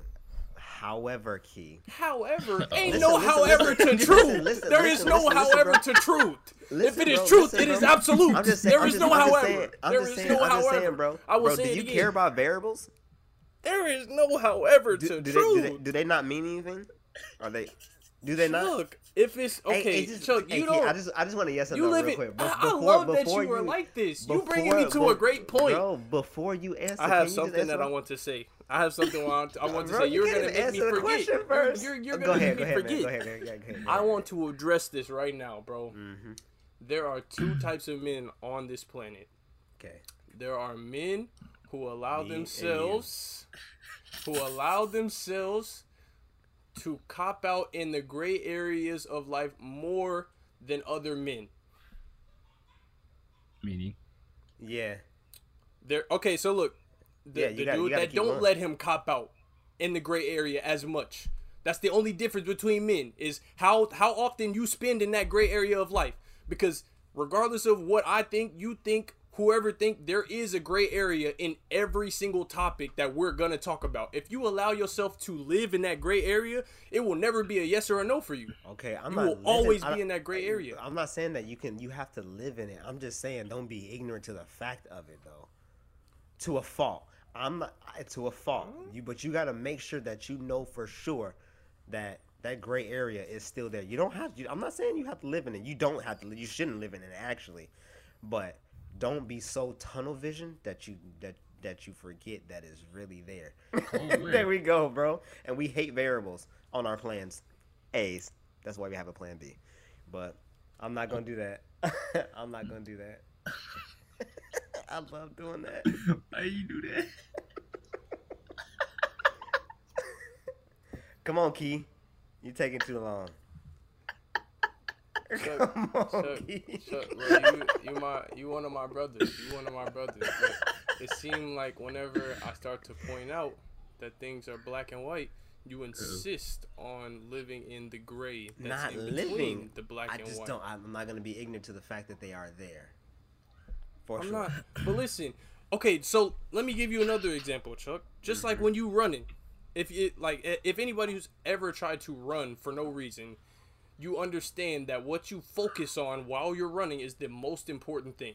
Speaker 1: However, Kei.
Speaker 2: However, ain't
Speaker 1: Listen,
Speaker 2: no
Speaker 1: listen,
Speaker 2: however
Speaker 1: listen,
Speaker 2: to
Speaker 1: listen,
Speaker 2: truth.
Speaker 1: listen,
Speaker 2: There is
Speaker 1: listen,
Speaker 2: no
Speaker 1: listen, listen,
Speaker 2: however
Speaker 1: bro.
Speaker 2: to truth. if it is
Speaker 1: bro,
Speaker 2: truth,
Speaker 1: listen,
Speaker 2: it is
Speaker 1: bro.
Speaker 2: absolute.
Speaker 1: I'm just saying.
Speaker 2: There
Speaker 1: I'm
Speaker 2: is
Speaker 1: just,
Speaker 2: no however.
Speaker 1: saying, I'm
Speaker 2: There
Speaker 1: just
Speaker 2: is
Speaker 1: saying,
Speaker 2: no however.
Speaker 1: bro.
Speaker 2: I will
Speaker 1: bro,
Speaker 2: say
Speaker 1: do
Speaker 2: it
Speaker 1: you
Speaker 2: again.
Speaker 1: care about variables?
Speaker 2: There is no however
Speaker 1: Do,
Speaker 2: to
Speaker 1: do, they,
Speaker 2: truth.
Speaker 1: do, they, do they not mean anything? Are they? Do they not?
Speaker 2: Look, if it's okay,
Speaker 1: hey, just-
Speaker 2: Chuck,
Speaker 1: hey,
Speaker 2: you
Speaker 1: Kei,
Speaker 2: don't.
Speaker 1: I just, I just want to yes or
Speaker 2: You
Speaker 1: no
Speaker 2: live
Speaker 1: real quick.
Speaker 2: I,
Speaker 1: Be-
Speaker 2: I
Speaker 1: before-
Speaker 2: love that
Speaker 1: before
Speaker 2: you are like this. You bringing me to
Speaker 1: before-
Speaker 2: a great point.
Speaker 1: bro. Before you answer,
Speaker 2: I
Speaker 1: can
Speaker 2: have
Speaker 1: you just
Speaker 2: something
Speaker 1: answer
Speaker 2: that I want to say. I have something I want, I want to
Speaker 1: Bro,
Speaker 2: say.
Speaker 1: you
Speaker 2: You're
Speaker 1: can't
Speaker 2: gonna
Speaker 1: even
Speaker 2: make me
Speaker 1: answer the
Speaker 2: forget.
Speaker 1: question
Speaker 2: You're-
Speaker 1: first.
Speaker 2: You're, you're, gonna
Speaker 1: ahead,
Speaker 2: make me
Speaker 1: ahead,
Speaker 2: forget.
Speaker 1: Go ahead, go ahead, go ahead, go
Speaker 2: I want to address this right now, bro.
Speaker 1: Mm-hmm.
Speaker 2: There are two types of men on this planet.
Speaker 1: Okay.
Speaker 2: There are men who allow
Speaker 1: Me
Speaker 2: themselves, who allow themselves to cop out in the gray areas of life more than other men.
Speaker 4: Meaning.
Speaker 1: Yeah.
Speaker 2: There. Okay, so look, the,
Speaker 1: Yeah,
Speaker 2: the
Speaker 1: gotta-
Speaker 2: dude that don't let him cop out in the gray area as much. That's the only difference between men is how how often you spend in that gray area of life. Because regardless of what I think, you think, whoever think, there is a gray area in every single topic that we're gonna talk about. If you allow yourself to live in that gray area, it will never be a yes or a no for you.
Speaker 1: Okay, I'm
Speaker 2: You
Speaker 1: not.
Speaker 2: will always
Speaker 1: I
Speaker 2: be in that gray area.
Speaker 1: I'm not saying that you can. You have to live in it. I'm just saying don't be ignorant to the fact of it, though. To a fault. I'm not to a fault. You, but you got to make sure that you know for sure that that gray area is still there. You don't have. to I'm not saying you have to live in it. You don't have to. You shouldn't live in it actually, but don't be so tunnel vision that you that that you forget that is really there. there we go, bro. And we hate variables on our plans. A's. That's why we have a plan B. But I'm not gonna do that. I'm not gonna do that. I love doing that.
Speaker 4: Why you do that?
Speaker 1: Come on, Kei. You're taking too long.
Speaker 2: Chuck,
Speaker 1: Come on,
Speaker 2: Chuck,
Speaker 1: Kei.
Speaker 2: Chuck, bro, you, you my you one of my brothers. You one of my brothers. But it seemed like whenever I start to point out that things are black and white, you insist on living in the gray. That's
Speaker 1: Not
Speaker 2: in
Speaker 1: living.
Speaker 2: the black
Speaker 1: I
Speaker 2: and
Speaker 1: just don't. I'm not gonna be ignorant to the fact that they are there. For
Speaker 2: I'm
Speaker 1: sure.
Speaker 2: not. But listen, okay. So let me give you another example, Chuck. Just like mm-hmm. when you running, if it like if anybody who's ever tried to run for no reason, you understand that what you focus on while you're running is the most important thing.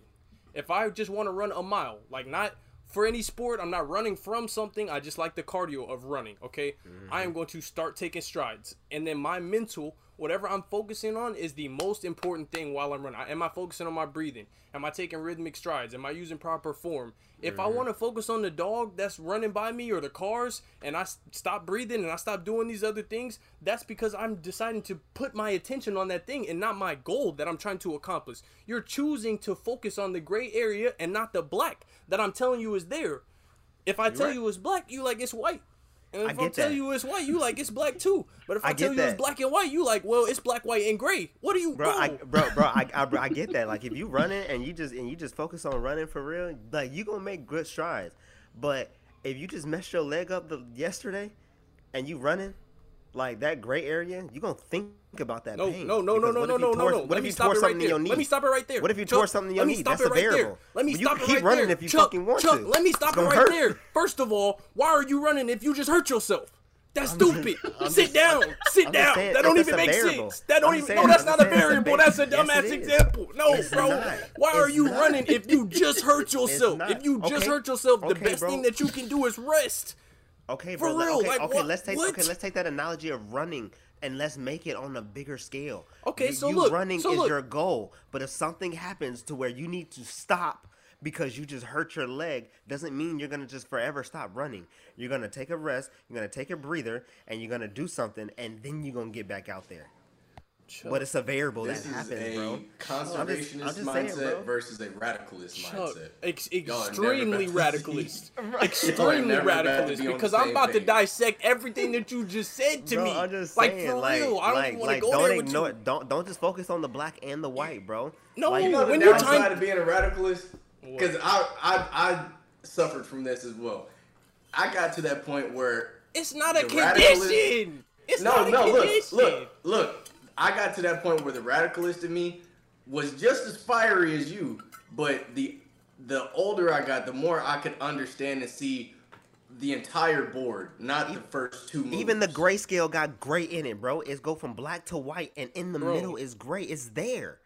Speaker 2: If I just want to run a mile, like not for any sport, I'm not running from something. I just like the cardio of running. Okay, I am mm-hmm. going to start taking strides, and then my mental whatever I'm focusing on is the most important thing while I'm running. Am I focusing on my breathing? Am I taking rhythmic strides? Am I using proper form? If I mm-hmm. want to focus on the dog that's running by me or the cars and I stop breathing and I stop doing these other things, that's because I'm deciding to put my attention on that thing and not my goal that I'm trying to accomplish. You're choosing to focus on the gray area and not the black that I'm telling you is there. If I tell
Speaker 1: right.
Speaker 2: you it's black, you like it's white. And
Speaker 1: I
Speaker 2: if I,
Speaker 1: get
Speaker 2: tell
Speaker 1: that.
Speaker 2: you it's white, you like it's black too. But if I,
Speaker 1: I
Speaker 2: tell you it's black and white, you like well it's black, white, and gray. What do you
Speaker 1: bro,
Speaker 2: do?
Speaker 1: I, bro, bro, I, I, bro, I get that. Like, if you running and you just and you just focus on running for real, like you gonna make good strides. But if you just messed your leg up the yesterday, and you running, like that gray area, you gonna think about that
Speaker 2: No,
Speaker 1: pain.
Speaker 2: no, no, no,
Speaker 1: Because
Speaker 2: no, no, no, no.
Speaker 1: What if you
Speaker 2: stop
Speaker 1: tore
Speaker 2: it right
Speaker 1: something in your knee?
Speaker 2: Let me stop it right there.
Speaker 1: What if you
Speaker 2: Chuck,
Speaker 1: tore something in your knee? That's a
Speaker 2: right there.
Speaker 1: variable.
Speaker 2: Let me
Speaker 1: But
Speaker 2: stop it right there.
Speaker 1: you keep running if you
Speaker 2: Chuck,
Speaker 1: fucking want
Speaker 2: Chuck,
Speaker 1: to.
Speaker 2: let me stop it right
Speaker 1: hurt.
Speaker 2: there. First of all, why are you running if you just hurt yourself? That's stupid.
Speaker 1: I'm
Speaker 2: Sit
Speaker 1: just-
Speaker 2: down. Sit down.
Speaker 1: saying,
Speaker 2: that don't even make sense. That don't
Speaker 1: I'm
Speaker 2: even.
Speaker 1: saying-
Speaker 2: no, that's
Speaker 1: I'm
Speaker 2: not a variable. That's a dumbass
Speaker 1: is.
Speaker 2: example. No,
Speaker 1: It's
Speaker 2: bro.
Speaker 1: not.
Speaker 2: Why are you
Speaker 1: not.
Speaker 2: running if you just hurt yourself? If you just
Speaker 1: Okay.
Speaker 2: hurt yourself, the
Speaker 1: Okay,
Speaker 2: best
Speaker 1: bro.
Speaker 2: thing that you can do is rest.
Speaker 1: Okay,
Speaker 2: For
Speaker 1: bro.
Speaker 2: real,
Speaker 1: Okay,
Speaker 2: like,
Speaker 1: okay.
Speaker 2: what-
Speaker 1: Let's take
Speaker 2: what?
Speaker 1: okay. Let's take that analogy of running and let's make it on a bigger scale.
Speaker 2: Okay,
Speaker 1: You-
Speaker 2: so
Speaker 1: you
Speaker 2: look,
Speaker 1: running
Speaker 2: so
Speaker 1: is
Speaker 2: look.
Speaker 1: your goal, but if something happens to where you need to stop because you just hurt your leg, doesn't mean you're gonna just forever stop running. You're gonna take a rest. You're gonna take a breather, and you're gonna do something, and then you're gonna get back out there. But it's a variable
Speaker 3: This
Speaker 1: that
Speaker 3: is
Speaker 1: happens,
Speaker 3: a
Speaker 1: bro.
Speaker 3: conservationist
Speaker 1: I'm just saying,
Speaker 3: mindset
Speaker 1: bro.
Speaker 3: versus a radicalist
Speaker 2: Chuck,
Speaker 3: mindset.
Speaker 2: ex-
Speaker 3: Y'all are never
Speaker 2: extremely radicalist. extremely
Speaker 3: never about to
Speaker 2: radicalist
Speaker 3: be
Speaker 2: because I'm
Speaker 3: same
Speaker 2: about to dissect everything that you just said to
Speaker 1: Bro,
Speaker 2: me.
Speaker 1: I'm just
Speaker 2: like
Speaker 1: saying,
Speaker 2: for
Speaker 1: like,
Speaker 2: real, I don't
Speaker 1: like,
Speaker 2: want to
Speaker 1: like,
Speaker 2: go
Speaker 1: don't
Speaker 2: there with you.
Speaker 1: it. Don't don't just focus on the black and the white, bro.
Speaker 2: No,
Speaker 1: Like,
Speaker 3: you know,
Speaker 2: when you're
Speaker 3: downside
Speaker 2: trying-
Speaker 3: of being a radicalist? Because I, I I suffered from this as well. I got to that point where
Speaker 2: It's not a condition. It's
Speaker 3: no,
Speaker 2: not a
Speaker 3: no, look, look, look. I got to that point where the radicalist in me was just as fiery as you, but the the older I got, the more I could understand and see the entire board, not the first two moves.
Speaker 1: Even the grayscale got gray in it, bro. It's go from black to white, and in the
Speaker 2: Bro.
Speaker 1: middle is gray. It's there.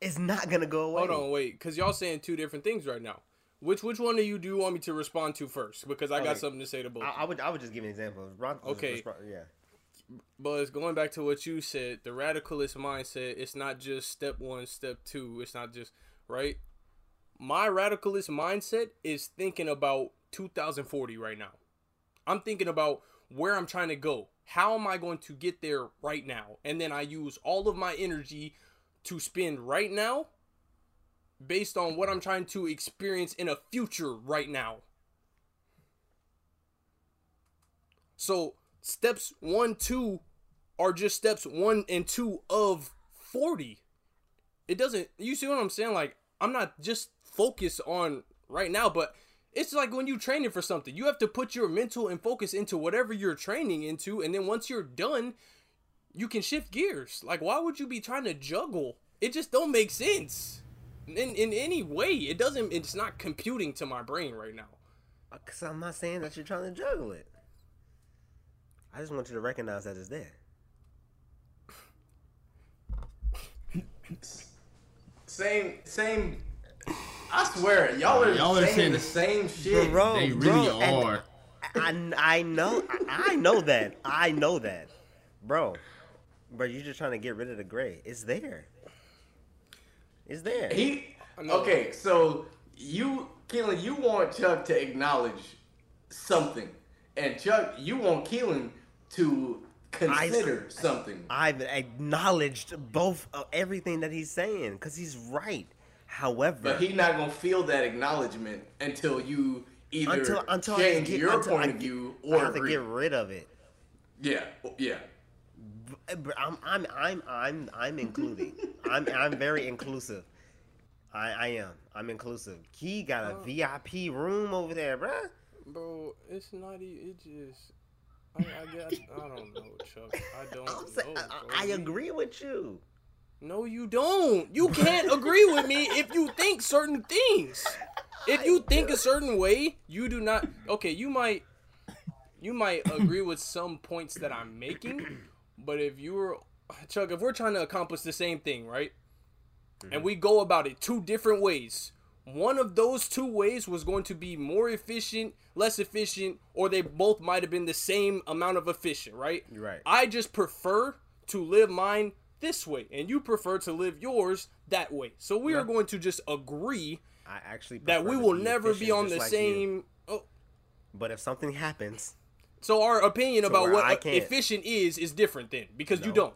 Speaker 1: It's not gonna go away.
Speaker 2: Hold on, wait, because y'all saying two different things right now. Which which one of you do you want me to respond to first? Because I got
Speaker 1: Okay.
Speaker 2: something to say to both.
Speaker 1: I, I would I would just give an example. Ron-
Speaker 2: Okay.
Speaker 1: Yeah.
Speaker 2: But going back to what you said, the radicalist mindset, it's not just step one, step two. It's not just, right? My radicalist mindset is thinking about 2040 right now. I'm thinking about where I'm trying to go. How am I going to get there right now? And then I use all of my energy to spend right now based on what I'm trying to experience in a future right now. So steps one, two are just steps one and two of 40. It doesn't, you see what I'm saying? Like, I'm not just focused on right now, but it's like when you're training for something, you have to put your mental and focus into whatever you're training into. And then once you're done, you can shift gears. Like, why would you be trying to juggle? It just don't make sense. In, in any way, it doesn't, it's not computing to my brain right now.
Speaker 1: Uh, because I'm not saying that you're trying to juggle it. I just want you to recognize that it's there.
Speaker 3: same same. I swear, y'all are
Speaker 4: Y'all are
Speaker 3: saying,
Speaker 4: saying
Speaker 3: the
Speaker 4: the-
Speaker 3: same shit.
Speaker 1: Bro,
Speaker 4: They really
Speaker 1: bro, and
Speaker 4: are.
Speaker 1: I, I know I, I know that I know that, bro. But you're just trying to get rid of the gray. It's there. It's there.
Speaker 3: He okay. So you, Keelan, you want Chuck to acknowledge something, and Chuck, you want Keelan to consider something.
Speaker 1: I've acknowledged both of everything that he's saying because he's right. However,
Speaker 3: But he not gonna feel that acknowledgement until you either
Speaker 1: until until I
Speaker 3: change
Speaker 1: get,
Speaker 3: your
Speaker 1: until
Speaker 3: point
Speaker 1: I
Speaker 3: of
Speaker 1: get-
Speaker 3: view
Speaker 1: I
Speaker 3: or
Speaker 1: have to get rid of it.
Speaker 3: Yeah, yeah.
Speaker 1: But eh, I'm I'm I'm I'm I'm including. I'm I'm very inclusive. I I am. I'm inclusive. He got a oh. VIP room over there, bruh.
Speaker 2: Bro, it's not even. It just. I, I I don't know, Chuck. I don't
Speaker 1: I'm saying,
Speaker 2: know.
Speaker 1: I,
Speaker 2: bro.
Speaker 1: I agree with you.
Speaker 2: No, you don't. You can't agree with me if you think certain things. If you think a certain way, you do not. Okay, you might. You might agree with some points that I'm making, but if you're Chuck, if we're trying to accomplish the same thing, right? And mm-hmm. we go about it two different ways. One of those two ways was going to be more efficient, less efficient, or they both might have been the same amount of efficient, right?
Speaker 1: You're right.
Speaker 2: I just prefer to live mine this way, and you prefer to live yours that way. So we are going to just agree
Speaker 1: I actually
Speaker 2: that we will
Speaker 1: be
Speaker 2: never be on the
Speaker 1: like you.
Speaker 2: same. Oh,
Speaker 1: But if something happens,
Speaker 2: so our opinion about what efficient is is different then because you don't.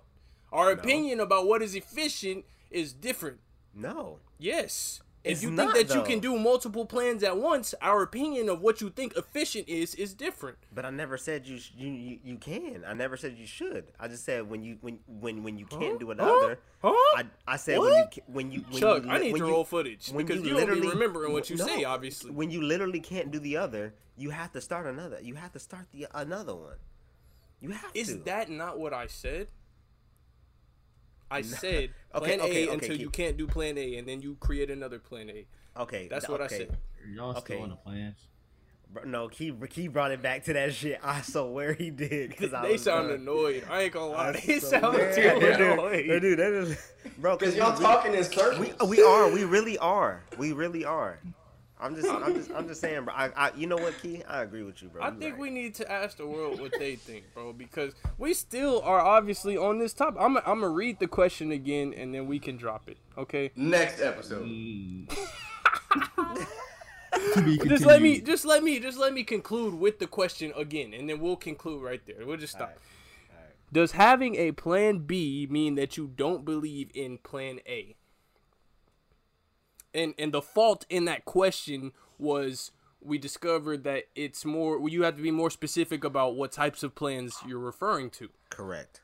Speaker 2: Our opinion about what is efficient is different.
Speaker 1: no.
Speaker 2: Yes.
Speaker 1: It's
Speaker 2: if you think that you can do multiple plans at once, our opinion of what you think efficient is is different.
Speaker 1: But I never said you sh- you, you you can. I never said you should. I just said when you when when when you can't do another.
Speaker 2: Huh?
Speaker 1: I, I said when you when you when
Speaker 2: Chuck,
Speaker 1: you,
Speaker 2: I need
Speaker 1: when
Speaker 2: to
Speaker 1: you-
Speaker 2: roll footage
Speaker 1: when
Speaker 2: because
Speaker 1: you
Speaker 2: you, don't be
Speaker 1: literally-
Speaker 2: remembering what you
Speaker 1: no,
Speaker 2: say. Obviously,
Speaker 1: when you literally can't do the other, you have to start another. You have to start the another one. You have
Speaker 2: is
Speaker 1: to.
Speaker 2: that not what I said? I said
Speaker 1: Okay,
Speaker 2: plan
Speaker 1: okay,
Speaker 2: A
Speaker 1: okay,
Speaker 2: until
Speaker 1: keep-
Speaker 2: you can't do plan A, and then you create another plan A.
Speaker 1: okay?
Speaker 2: That's
Speaker 1: th-
Speaker 2: what I said.
Speaker 5: Y'all still
Speaker 1: Okay.
Speaker 5: on the plans?
Speaker 1: Bro, No, he he brought it back to that shit. I swear he did. Cause I
Speaker 2: They
Speaker 1: was
Speaker 2: sound
Speaker 1: done.
Speaker 2: annoyed. I ain't gonna lie. They
Speaker 1: So
Speaker 2: sound
Speaker 1: weird.
Speaker 2: too
Speaker 1: Dude,
Speaker 2: annoyed.
Speaker 1: dude, that is, bro.
Speaker 3: Because
Speaker 1: we-
Speaker 3: y'all
Speaker 1: we-
Speaker 3: talking in circles.
Speaker 1: We, we are. We really are. We really are. I'm just. I'm just. I'm just saying, bro. I, I. You know what, Kei? I agree with you, bro.
Speaker 2: I
Speaker 1: You
Speaker 2: think
Speaker 1: right.
Speaker 2: we need to ask the world what they think, bro, because we still are obviously on this topic. I'm I'm gonna read the question again, and then we can drop it. Okay.
Speaker 3: Next episode.
Speaker 5: To be
Speaker 2: Just let me just let me just let me conclude with the question again, and then we'll conclude right there. We'll just stop.
Speaker 1: Alright, alright.
Speaker 2: Does having a plan B mean that you don't believe in plan A? And and the fault in that question was we discovered that it's more you have to be more specific about what types of plans you're referring to.
Speaker 1: Correct.